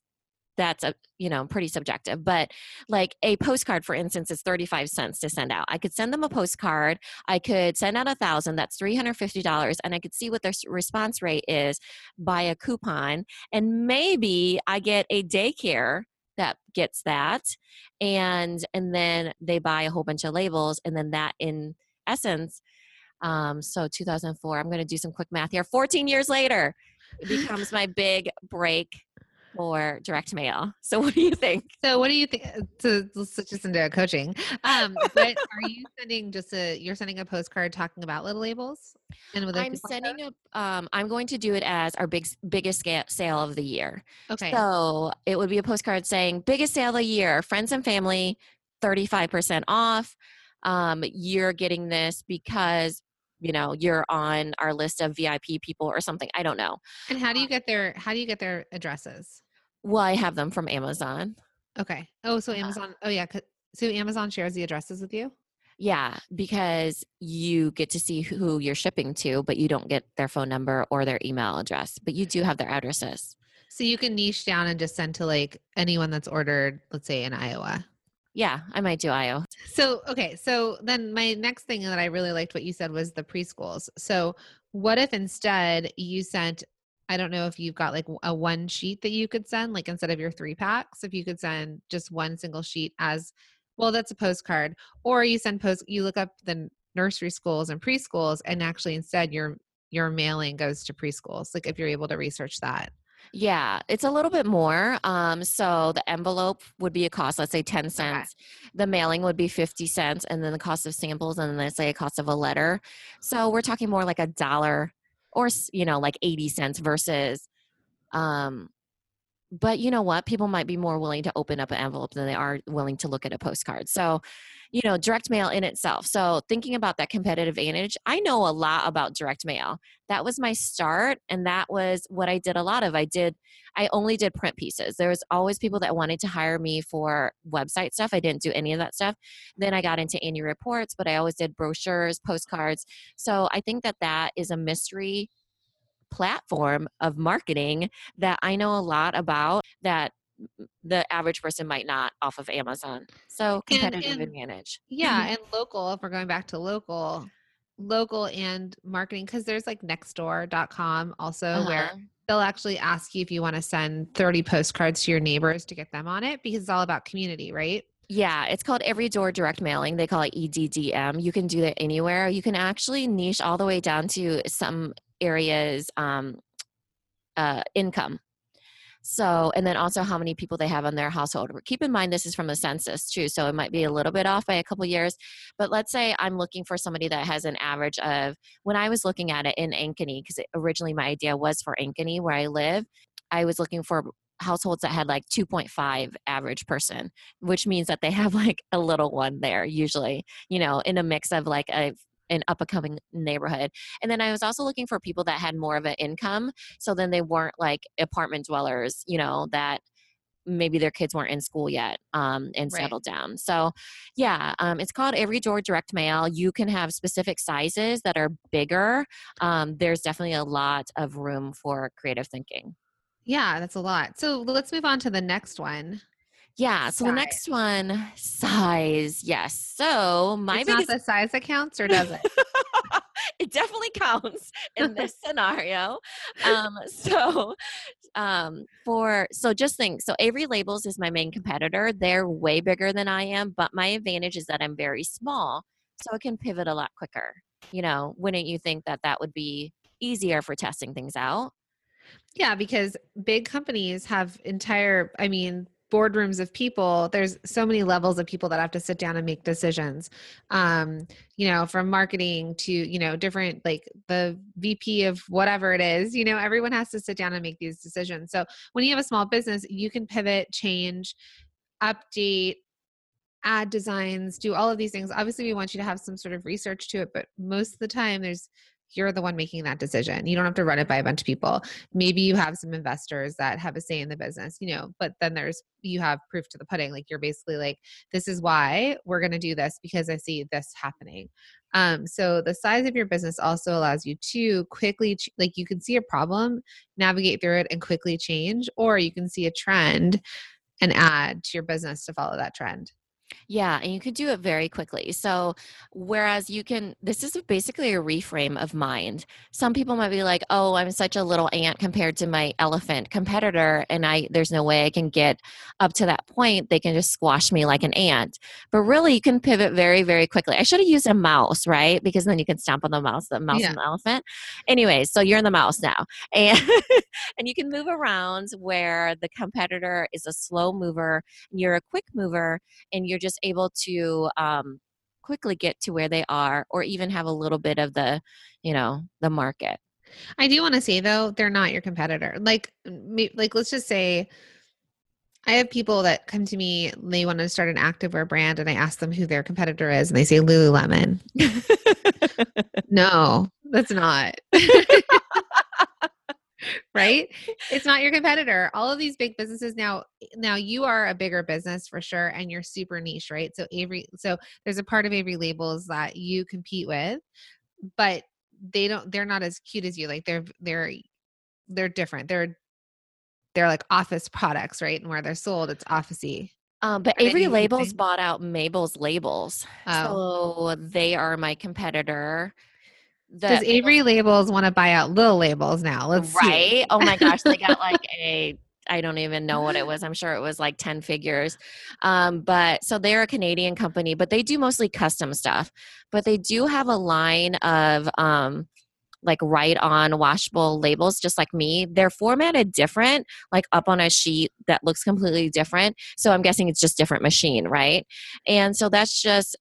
that's a you know pretty subjective but like a postcard for instance is 35 cents to send out. I could send them a postcard i could send out a thousand that's $350 and i could see what their response rate is by a coupon and maybe i get a daycare that gets that and and then they buy a whole bunch of labels and then that in essence um so 2004 i'm going to do some quick math here 14 years later it becomes my big break for direct mail. So what do you think? So what do you think? So let's switch this into coaching. Um, but are you sending just a, you're sending a postcard talking about little labels? And with I'm sending a, um, I'm going to do it as our big, biggest sale of the year. Okay. So it would be a postcard saying biggest sale of the year, friends and family, 35% off. Um, you're getting this because you know you're on our list of vip people or something i don't know and how do you get their how do you get their addresses well, I have them from Amazon. Okay. Oh, so uh-huh. Amazon. Oh, yeah. So Amazon shares the addresses with you? Yeah, because you get to see who you're shipping to, but you don't get their phone number or their email address, but you do have their addresses. So you can niche down and just send to like anyone that's ordered, let's say in Iowa. Yeah, I might do IO. So, okay. So then my next thing that I really liked what you said was the preschools. So, what if instead you sent I don't know if you've got like a one sheet that you could send, like instead of your three packs, if you could send just one single sheet as well, that's a postcard. Or you send post, you look up the nursery schools and preschools, and actually instead your your mailing goes to preschools. Like if you're able to research that. Yeah, it's a little bit more. Um, so the envelope would be a cost, let's say 10 cents. Okay. The mailing would be 50 cents, and then the cost of samples, and then let's say a cost of a letter. So we're talking more like a dollar or you know like 80 cents versus um but you know what? People might be more willing to open up an envelope than they are willing to look at a postcard. So you know direct mail in itself. So thinking about that competitive advantage i know a lot about direct mail. That was my start and that was what i did a lot of. I did i only did print pieces. There was always people that wanted to hire me for website stuff. I didn't do any of that stuff. Then i got into annual reports but i always did brochures postcards. So i think that that is a mystery platform of marketing that I know a lot about that the average person might not off of Amazon. So competitive and, and, advantage. Yeah, and local, if we're going back to local, local and marketing because there's like nextdoor.com also uh-huh. where they'll actually ask you if you want to send 30 postcards to your neighbors to get them on it because it's all about community, right? Yeah, it's called Every Door Direct Mailing. They call it EDDM. You can do that anywhere. You can actually niche all the way down to some areas um, uh, income. So, and then also how many people they have on their household. Keep in mind this is from the census too, so it might be a little bit off by a couple years. But let's say I'm looking for somebody that has an average of when I was looking at it in Ankeny, because originally my idea was for Ankeny where I live. I was looking for households that had like 2.5 average person, which means that they have like a little one there usually, you know, in a mix of like a an up and coming neighborhood. And then I was also looking for people that had more of an income. So then they weren't like apartment dwellers, you know, that maybe their kids weren't in school yet um, and right. settled down. So, yeah, um, it's called Every Door Direct Mail. You can have specific sizes that are bigger. Um, there's definitely a lot of room for creative thinking. Yeah, that's a lot. So let's move on to the next one. Yeah. So size. the next one, size. Yes. So my it's biggest not the size that counts, or does it? it definitely counts in this scenario. Um, so um, for so just think so Avery Labels is my main competitor. They're way bigger than I am, but my advantage is that I'm very small, so I can pivot a lot quicker. You know, wouldn't you think that that would be easier for testing things out? Yeah, because big companies have entire, I mean, boardrooms of people there's so many levels of people that have to sit down and make decisions. Um you know from marketing to you know different like the vp of whatever it is you know everyone has to sit down and make these decisions. So when you have a small business you can pivot change update add designs do all of these things. Obviously we want you to have some sort of research to it but most of the time there's you're the one making that decision. You don't have to run it by a bunch of people. Maybe you have some investors that have a say in the business, you know, but then there's you have proof to the pudding. Like you're basically like, this is why we're gonna do this because I see this happening. Um, so the size of your business also allows you to quickly ch- like you can see a problem, navigate through it and quickly change, or you can see a trend and add to your business to follow that trend. Yeah, and you could do it very quickly. So, whereas you can, this is basically a reframe of mind. Some people might be like, "Oh, I'm such a little ant compared to my elephant competitor, and I there's no way I can get up to that point. They can just squash me like an ant." But really, you can pivot very, very quickly. I should have used a mouse, right? Because then you can stamp on the mouse, the mouse yeah. and the elephant. Anyways, so you're in the mouse now, and and you can move around where the competitor is a slow mover, and you're a quick mover, and you're just able to um, quickly get to where they are or even have a little bit of the you know the market i do want to say though they're not your competitor like like let's just say I have people that come to me, they want to start an activewear brand, and I ask them who their competitor is, and they say Lululemon. no, that's not. right it's not your competitor all of these big businesses now now you are a bigger business for sure and you're super niche right so avery so there's a part of avery labels that you compete with but they don't they're not as cute as you like they're they're they're different they're they're like office products right and where they're sold it's officey um, but Avery Labels bought out Mabel's Labels. Oh. So they are my competitor. Does Avery labels want to buy out little labels now? Let's right. See. Oh my gosh, they got like a I don't even know what it was. I'm sure it was like 10 figures. Um, but so they're a Canadian company, but they do mostly custom stuff. But they do have a line of um, like write on washable labels, just like me. They're formatted different, like up on a sheet that looks completely different. So I'm guessing it's just different machine, right? And so that's just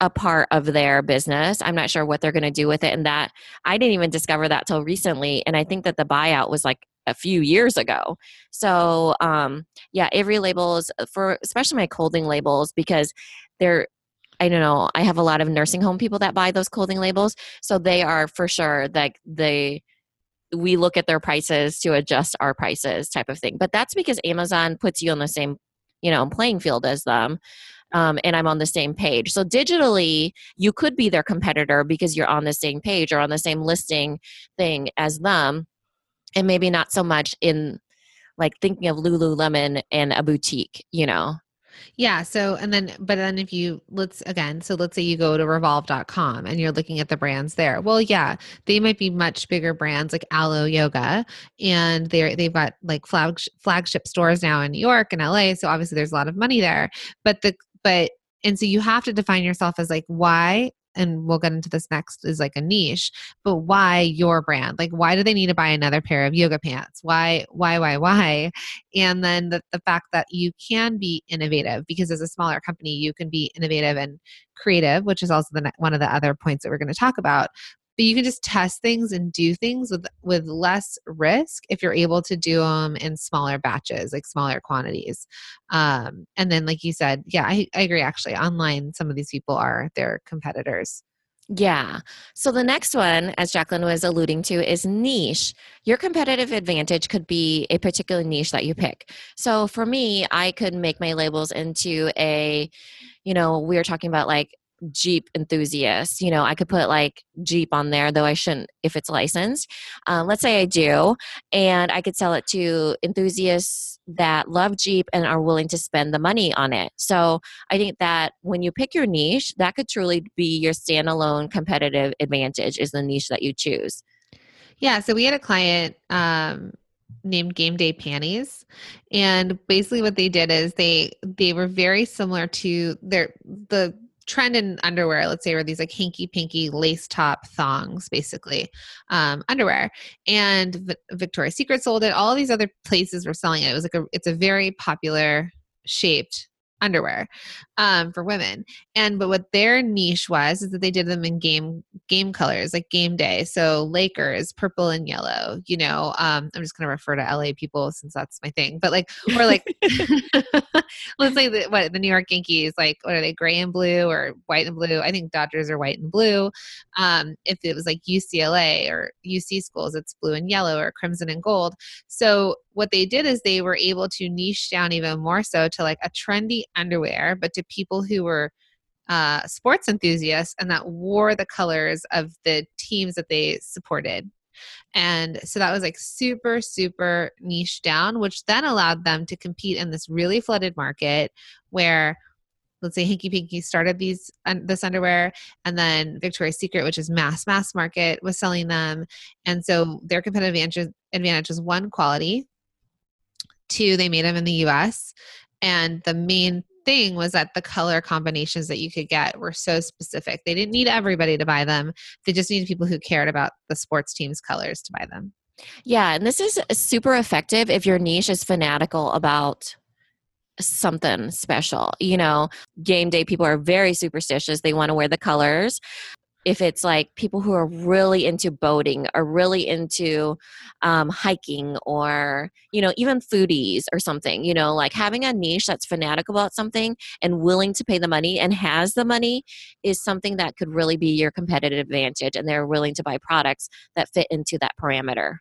a part of their business. I'm not sure what they're going to do with it. And that I didn't even discover that till recently. And I think that the buyout was like a few years ago. So um, yeah, Avery labels uh, for especially my clothing labels because they're I don't know. I have a lot of nursing home people that buy those clothing labels, so they are for sure like they we look at their prices to adjust our prices type of thing. But that's because Amazon puts you on the same you know playing field as them um, and I'm on the same page. So digitally, you could be their competitor because you're on the same page or on the same listing thing as them, and maybe not so much in like thinking of Lululemon and a boutique, you know. Yeah. So, and then, but then if you, let's again, so let's say you go to revolve.com and you're looking at the brands there. Well, yeah, they might be much bigger brands like Alo Yoga and they're, they've got like flag, flagship stores now in New York and LA. So obviously there's a lot of money there. But the, but and so you have to define yourself as like why and we'll get into this next is like a niche but why your brand? Like why do they need to buy another pair of yoga pants? Why why why why? And then the, the fact that you can be innovative because as a smaller company you can be innovative and creative which is also the one of the other points that we're going to talk about but you can just test things and do things with with less risk if you're able to do them in smaller batches like smaller quantities um, and then like you said yeah I, I agree actually online some of these people are their competitors yeah. So the next one, as Jacqueline was alluding to, is niche. Your competitive advantage could be a particular niche that you pick. So for me, I could make my labels into a, you know, we were talking about like Jeep enthusiast. You know, I could put like Jeep on there, though I shouldn't if it's licensed. Um, let's say I do, and I could sell it to enthusiasts that love Jeep and are willing to spend the money on it. So I think that when you pick your niche, that could truly be your standalone competitive advantage is the niche that you choose. Yeah. So we had a client um, named Game Day Panties, and basically what they did is they they were very similar to their the trend in underwear let's say were these like Hanky Panky lace top thongs basically um, underwear. And v- victoria's secret sold it. All these other places were selling it. It was like a it's a very popular shaped underwear um, for women. And but what their niche was is that they did them in game game colors, like game day. So Lakers, purple and yellow. You know, um, I'm just going to refer to LA people since that's my thing. But like, or like, let's say the, what the New York Yankees, like what are they, gray and blue or white and blue? I think Dodgers are white and blue. Um, if it was like UCLA or UC schools, it's blue and yellow or crimson and gold. So what they did is they were able to niche down even more so to like a trendy underwear, but to people who were uh, sports enthusiasts and that wore the colors of the teams that they supported. And so that was like super, super niche down, which then allowed them to compete in this really flooded market where let's say Hanky Panky started these this underwear, and then Victoria's Secret, which is mass mass market, was selling them, and so their competitive advantage, advantage was one quality, two they made them in the U.S., and the main thing was that the color combinations that you could get were so specific. They didn't need everybody to buy them. They just needed people who cared about the sports team's colors to buy them. Yeah, and this is super effective if your niche is fanatical about something special. You know, game day people are very superstitious. They want to wear the colors if it's like people who are really into boating or really into um, hiking or you know even foodies or something you know like having a niche that's fanatic about something and willing to pay the money and has the money is something that could really be your competitive advantage and they're willing to buy products that fit into that parameter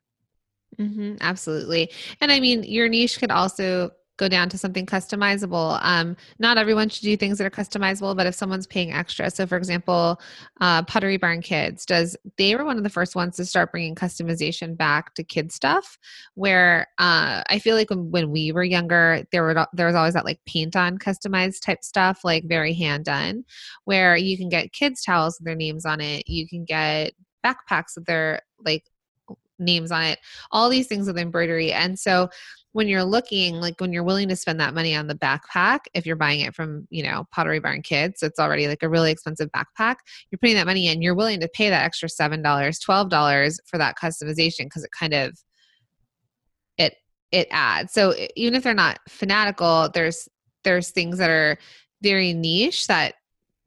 Mm-hmm, absolutely. And I mean, your niche could also go down to something customizable. Um, not everyone should do things that are customizable, but if someone's paying extra, so for example, uh, Pottery Barn Kids does. They were one of the first ones to start bringing customization back to kid stuff. Where uh, I feel like when, when we were younger, there were there was always that like paint on customized type stuff, like very hand done, where you can get kids towels with their names on it. You can get backpacks with their like names on it all these things with embroidery and so when you're looking like when you're willing to spend that money on the backpack if you're buying it from you know pottery barn kids it's already like a really expensive backpack you're putting that money in you're willing to pay that extra seven dollars twelve dollars for that customization because it kind of it it adds. So even if they're not fanatical there's there's things that are very niche that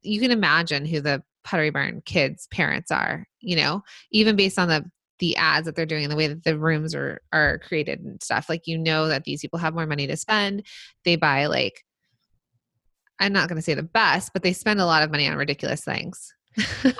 you can imagine who the pottery barn kids parents are you know? Even based on the the ads that they're doing the way that the rooms are are created and stuff like you know that these people have more money to spend. They buy like i'm not going to say the best but they spend a lot of money on ridiculous things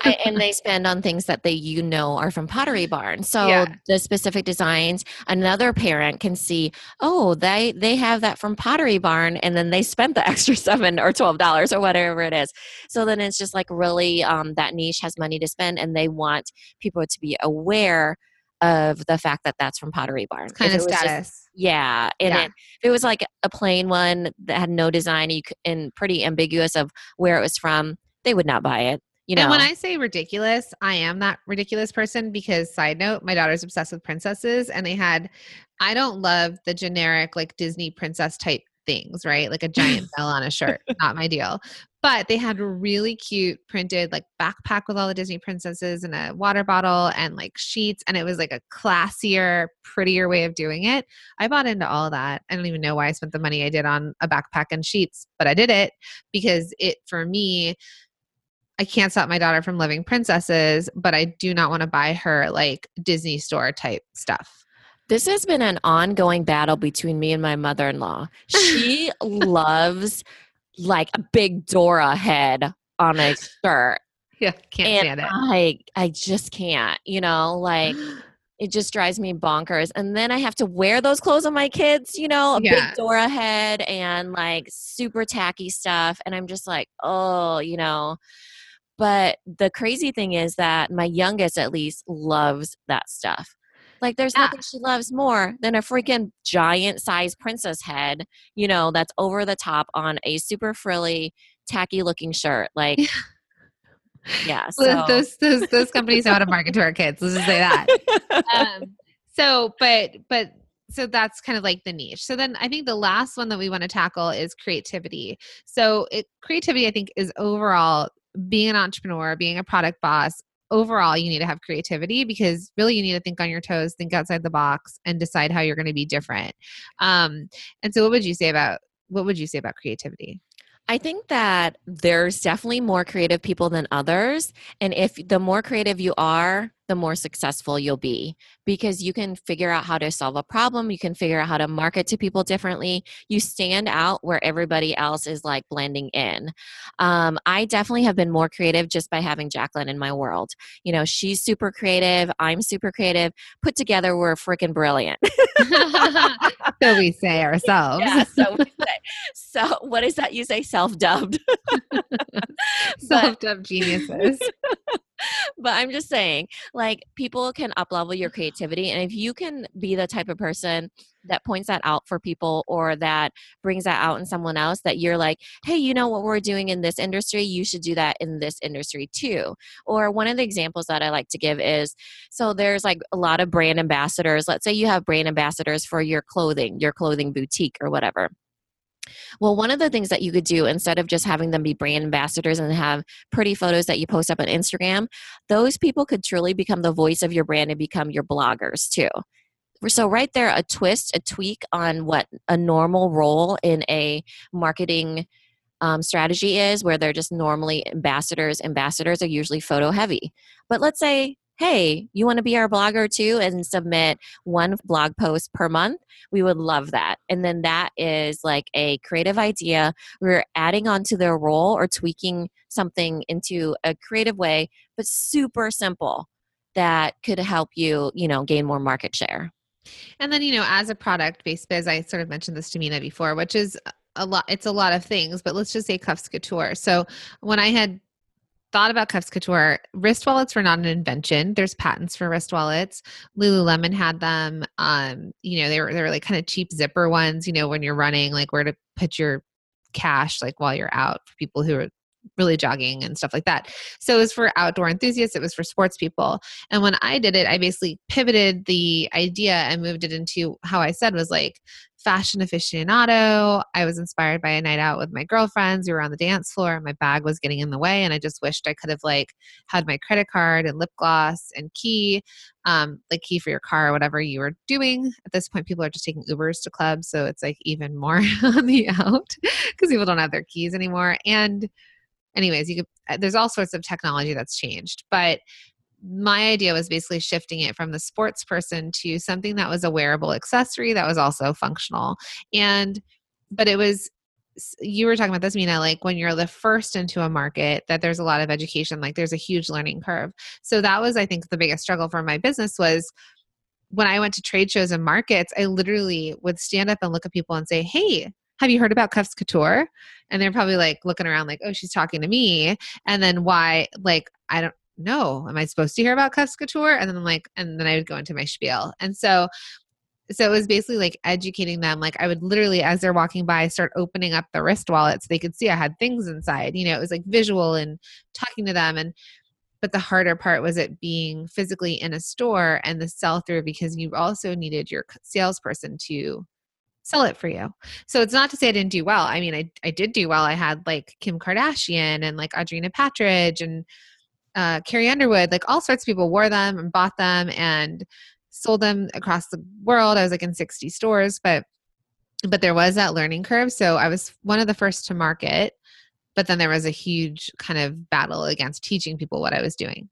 I, and they spend on things that they you know are from pottery barn so yeah. the specific designs another parent can see oh they they have that from pottery barn and then they spent the extra seven or twelve dollars or whatever it is so then it's just like really um, that niche has money to spend and they want people to be aware of the fact that that's from Pottery Barn. Kind of status. Just, yeah, and yeah. It, if it was like a plain one that had no design and pretty ambiguous of where it was from, they would not buy it. You know, and when I say ridiculous, I am that ridiculous person because side note, my daughter's obsessed with princesses and they had I don't love the generic like Disney princess type things, right? Like a giant bell on a shirt. Not my deal. But they had really cute printed like backpack with all the Disney princesses and a water bottle and like sheets. And it was like a classier, prettier way of doing it. I bought into all that. I don't even know why I spent the money I did on a backpack and sheets, but I did it because it for me I can't stop my daughter from loving princesses, but I do not want to buy her like Disney store type stuff. This has been an ongoing battle between me and my mother in law. She loves like a big Dora head on a shirt. Yeah, can't and stand it. I I just can't, you know, like it just drives me bonkers. And then I have to wear those clothes on my kids, you know, a yeah. big Dora head and like super tacky stuff. And I'm just like, oh, you know, But the crazy thing is that my youngest, at least, loves that stuff. Like, there's Yeah. nothing she loves more than a freaking giant size princess head, you know, that's over the top on a super frilly, tacky looking shirt. Like, yeah. So, those those those companies know how to market to our kids. Let's just say that. um, so but but so that's kind of like the niche so then i think the last one that we want to tackle is creativity so it, creativity i think is overall being an entrepreneur being a product boss overall you need to have creativity because really you need to think on your toes think outside the box and decide how you're going to be different um, and so what would you say about what would you say about creativity I think that there's definitely more creative people than others. And if the more creative you are, the more successful you'll be because you can figure out how to solve a problem. You can figure out how to market to people differently. You stand out where everybody else is like blending in. Um, I definitely have been more creative just by having Jacqueline in my world. You know, she's super creative. I'm super creative. Put together, we're freaking brilliant. so we say ourselves yeah. So, we say, so what is that you say? Self dubbed. self-dubbed geniuses but I'm just saying, like, people can uplevel your mm-hmm. creativity. And if you can be the type of person that points that out for people or that brings that out in someone else, that you're like, hey, you know what we're doing in this industry? You should do that in this industry too. Or one of the examples that I like to give is so there's like a lot of brand ambassadors. Let's say you have brand ambassadors for your clothing, your clothing boutique or whatever. Well, one of the things that you could do instead of just having them be brand ambassadors and have pretty photos that you post up on Instagram, those people could truly become the voice of your brand and become your bloggers too. So, right there, a twist, a tweak on what a normal role in a marketing um, strategy is, where they're just normally ambassadors. Ambassadors are usually photo heavy. But let's say, hey, you want to be our blogger too and submit one blog post per month? we would love that. And then that is like a creative idea. We're adding on to their role or tweaking something into a creative way, but super simple that could help you, you know, gain more market share. And then, you know, as a product based biz, I sort of mentioned this to Minna before, which is a lot, it's a lot of things, but let's just say Cuffs Couture. So when I had thought about Cuffs Couture, wrist wallets were not an invention. There's patents for wrist wallets. Lululemon had them. Um, you know, they were they were like kind of cheap zipper ones, you know, when you're running, like where to put your cash like while you're out for people who are really jogging and stuff like that. So it was for outdoor enthusiasts, it was for sports people. And when I did it, I basically pivoted the idea and moved it into how I said was like fashion aficionado. I was inspired by a night out with my girlfriends. We were on the dance floor and my bag was getting in the way. And I just wished I could have like had my credit card and lip gloss and key, um, like key for your car or whatever you were doing. At this point, people are just taking Ubers to clubs. So it's like even more on the out because people don't have their keys anymore. And anyways, you could, uh, there's all sorts of technology that's changed. But my idea was basically shifting it from the sports person to something that was a wearable accessory that was also functional. And, but it was, you were talking about this, Minna, like when you're the first into a market, that there's a lot of education, like there's a huge learning curve. So that was, I think, the biggest struggle for my business was when I went to trade shows and markets, I literally would stand up and look at people and say, Hey, have you heard about Cuffs Couture? And they're probably like looking around like, oh, she's talking to me. And then why, like, I don't know, am I supposed to hear about Couture? And then I'm like, and then I would go into my spiel. And so, so it was basically like educating them. Like I would literally, as they're walking by, start opening up the wrist wallet so they could see I had things inside. You know, it was like visual and talking to them. And but the harder part was it being physically in a store and the sell through because you also needed your salesperson to sell it for you. So it's not to say I didn't do well. I mean, I, I did do well. I had like Kim Kardashian and like Audrina Patridge and uh, Carrie Underwood, like all sorts of people wore them and bought them and sold them across the world. I was like in 60 stores, but but there was that learning curve. So I was one of the first to market, but then there was a huge kind of battle against teaching people what I was doing.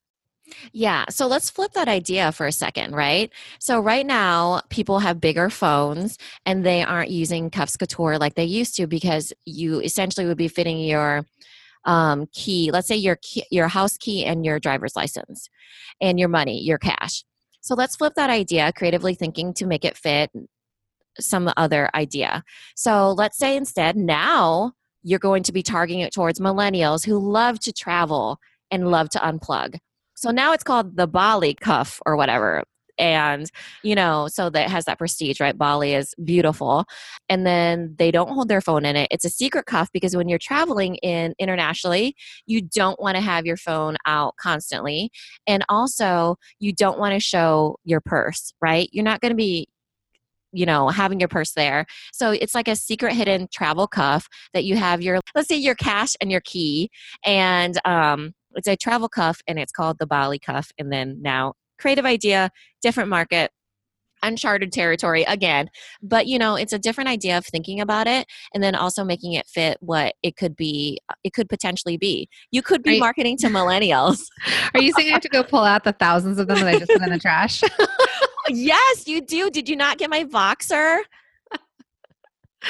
Yeah. So let's flip that idea for a second, right? So right now, people have bigger phones and they aren't using Cuffs Couture like they used to because you essentially would be fitting your um, key, let's say your key, your house key and your driver's license and your money, your cash. So let's flip that idea, creatively thinking to make it fit some other idea. So let's say instead now you're going to be targeting it towards millennials who love to travel and love to unplug. So now it's called the Bali cuff or whatever and you know so that has that prestige right? Bali is beautiful. And then they don't hold their phone in it. It's a secret cuff because when you're traveling in internationally you don't want to have your phone out constantly. And also you don't want to show your purse right? You're not going to be you know having your purse there. So it's like a secret hidden travel cuff that you have your let's say your cash and your key and um it's a travel cuff and it's called the bali cuff and then now creative idea, different market, uncharted territory again. But you know it's a different idea of thinking about it and then also making it fit what it could be it could potentially be. You could be marketing to millennials. Are you saying i have to go pull out the thousands of them that i just put in the trash? Yes you do. Did you not get my voxer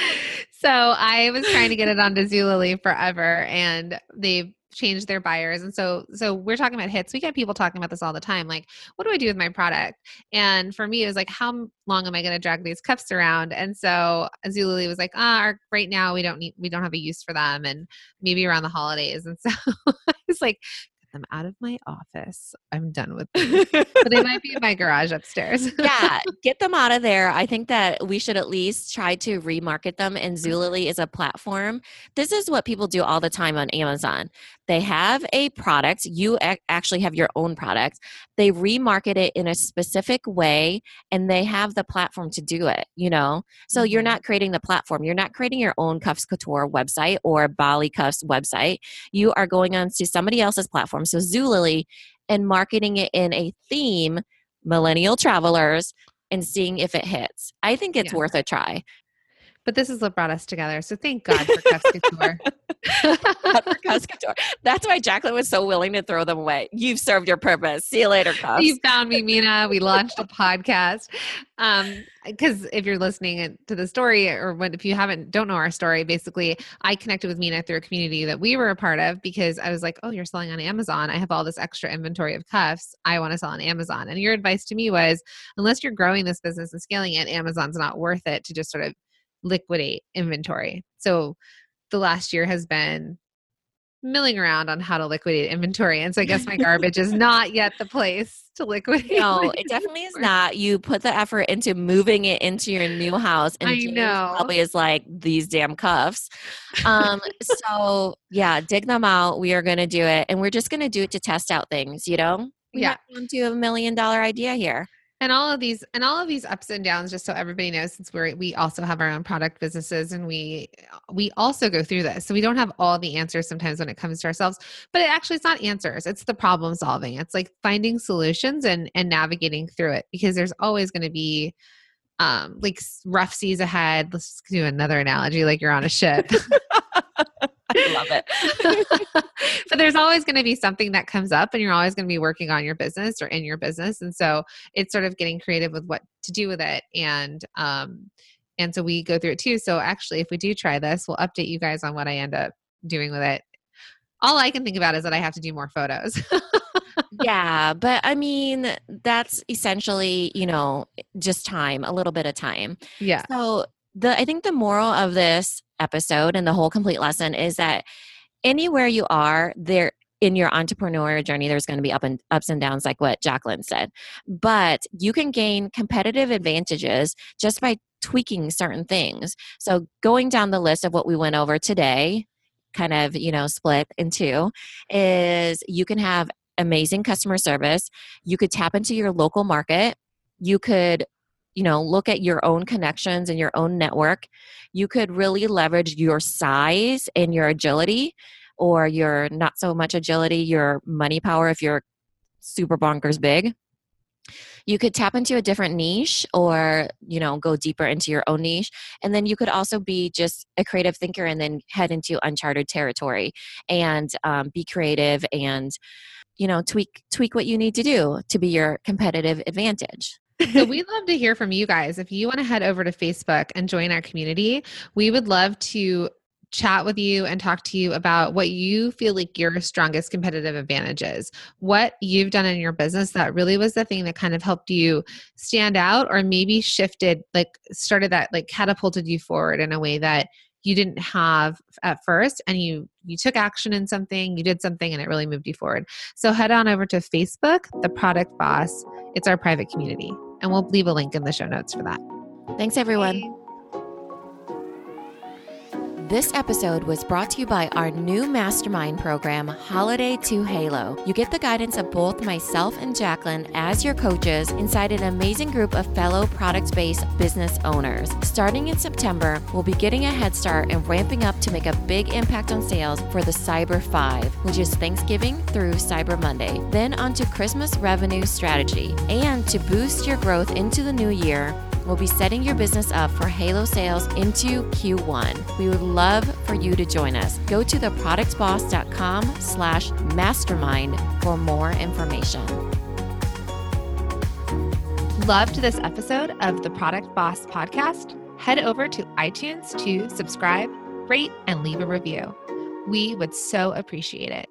so I was trying to get it onto Zulily forever, and they changed their buyers. And so, so we're talking about hits. We get people talking about this all the time. Like, what do I do with my product? And for me, it was like, how long am I going to drag these cuffs around? And so Zulily was like, ah, right now we don't need, we don't have a use for them, and maybe around the holidays. And so it's like, get them out of my office. I'm done with them. but they might be in my garage upstairs. yeah, get them out of there. I think that we should at least try to remarket them. And mm-hmm. Zulily is a platform. This is what people do all the time on Amazon. They have a product, you actually have your own product. They remarket it in a specific way and they have the platform to do it, you know? So mm-hmm. you're not creating the platform. You're not creating your own Cuffs Couture website or Bali Cuffs website. You are going on to somebody else's platform. So Zulily and marketing it in a theme, millennial travelers, and seeing if it hits. I think it's yeah. worth a try. But this is what brought us together. So thank God for Cuffs Couture. That's why Jacqueline was so willing to throw them away. You've served your purpose. See you later, Cuffs. You found me, Minna. We launched a podcast. Um, because if you're listening to the story, or when if you haven't don't know our story, basically, I connected with Minna through a community that we were a part of because I was like, "Oh, you're selling on Amazon. I have all this extra inventory of cuffs. I want to sell on Amazon." And your advice to me was, unless you're growing this business and scaling it, Amazon's not worth it to just sort of liquidate inventory. So the last year has been milling around on how to liquidate inventory. And so I guess my garbage is not yet the place to liquidate. No, it definitely is not. You put the effort into moving it into your new house. And I James know. probably is like these damn cuffs. Um, so yeah, dig them out. We are gonna do it. And we're just gonna do it to test out things, you know? We yeah. to a million dollar idea here and all of these and all of these ups and downs just so everybody knows since we're we also have our own product businesses and we we also go through this. So we don't have all the answers sometimes when it comes to ourselves but it actually it's not answers it's the problem solving. It's like finding solutions and and navigating through it because there's always going to be um like rough seas ahead. Let's do another analogy like you're on a ship love it. but there's always going to be something that comes up, and you're always going to be working on your business or in your business. And so it's sort of getting creative with what to do with it. And, um, and so we go through it too. So actually, if we do try this, we'll update you guys on what I end up doing with it. All I can think about is that I have to do more photos. yeah, but I mean, that's essentially, you know, just time, a little bit of time. Yeah. So the I think the moral of this episode and the whole complete lesson is that anywhere you are, there in your entrepreneurial journey, there's going to be up and ups and downs, like what Jacqueline said. But you can gain competitive advantages just by tweaking certain things. So going down the list of what we went over today, kind of you know split in two, is you can have amazing customer service. You could tap into your local market. You could you know look at your own connections and your own network you could really leverage your size and your agility or your not so much agility your money power if you're super bonkers big. You could tap into a different niche or you know go deeper into your own niche. And then you could also be just a creative thinker and then head into uncharted territory and um, be creative and you know tweak tweak what you need to do to be your competitive advantage so we'd love to hear from you guys. If you want to head over to Facebook and join our community, we would love to chat with you and talk to you about what you feel like your strongest competitive advantage is. What you've done in your business that really was the thing that kind of helped you stand out or maybe shifted like started that like catapulted you forward in a way that you didn't have at first and you you took action in something, you did something and it really moved you forward. So head on over to Facebook, The Product Boss. It's our private community. And we'll leave a link in the show notes for that. Thanks, everyone. This episode was brought to you by our new mastermind program, Holiday to Halo. You get the guidance of both myself and Jacqueline as your coaches inside an amazing group of fellow product based business owners. Starting in September, we'll be getting a head start and ramping up to make a big impact on sales for the Cyber 5, which is Thanksgiving through Cyber Monday. Then onto Christmas revenue strategy. And to boost your growth into the new year, will be setting your business up for Halo sales into Q1. We would love for you to join us. Go to theproductboss.com slash mastermind for more information. Loved this episode of the Product Boss podcast? Head over to iTunes to subscribe, rate, and leave a review. We would so appreciate it.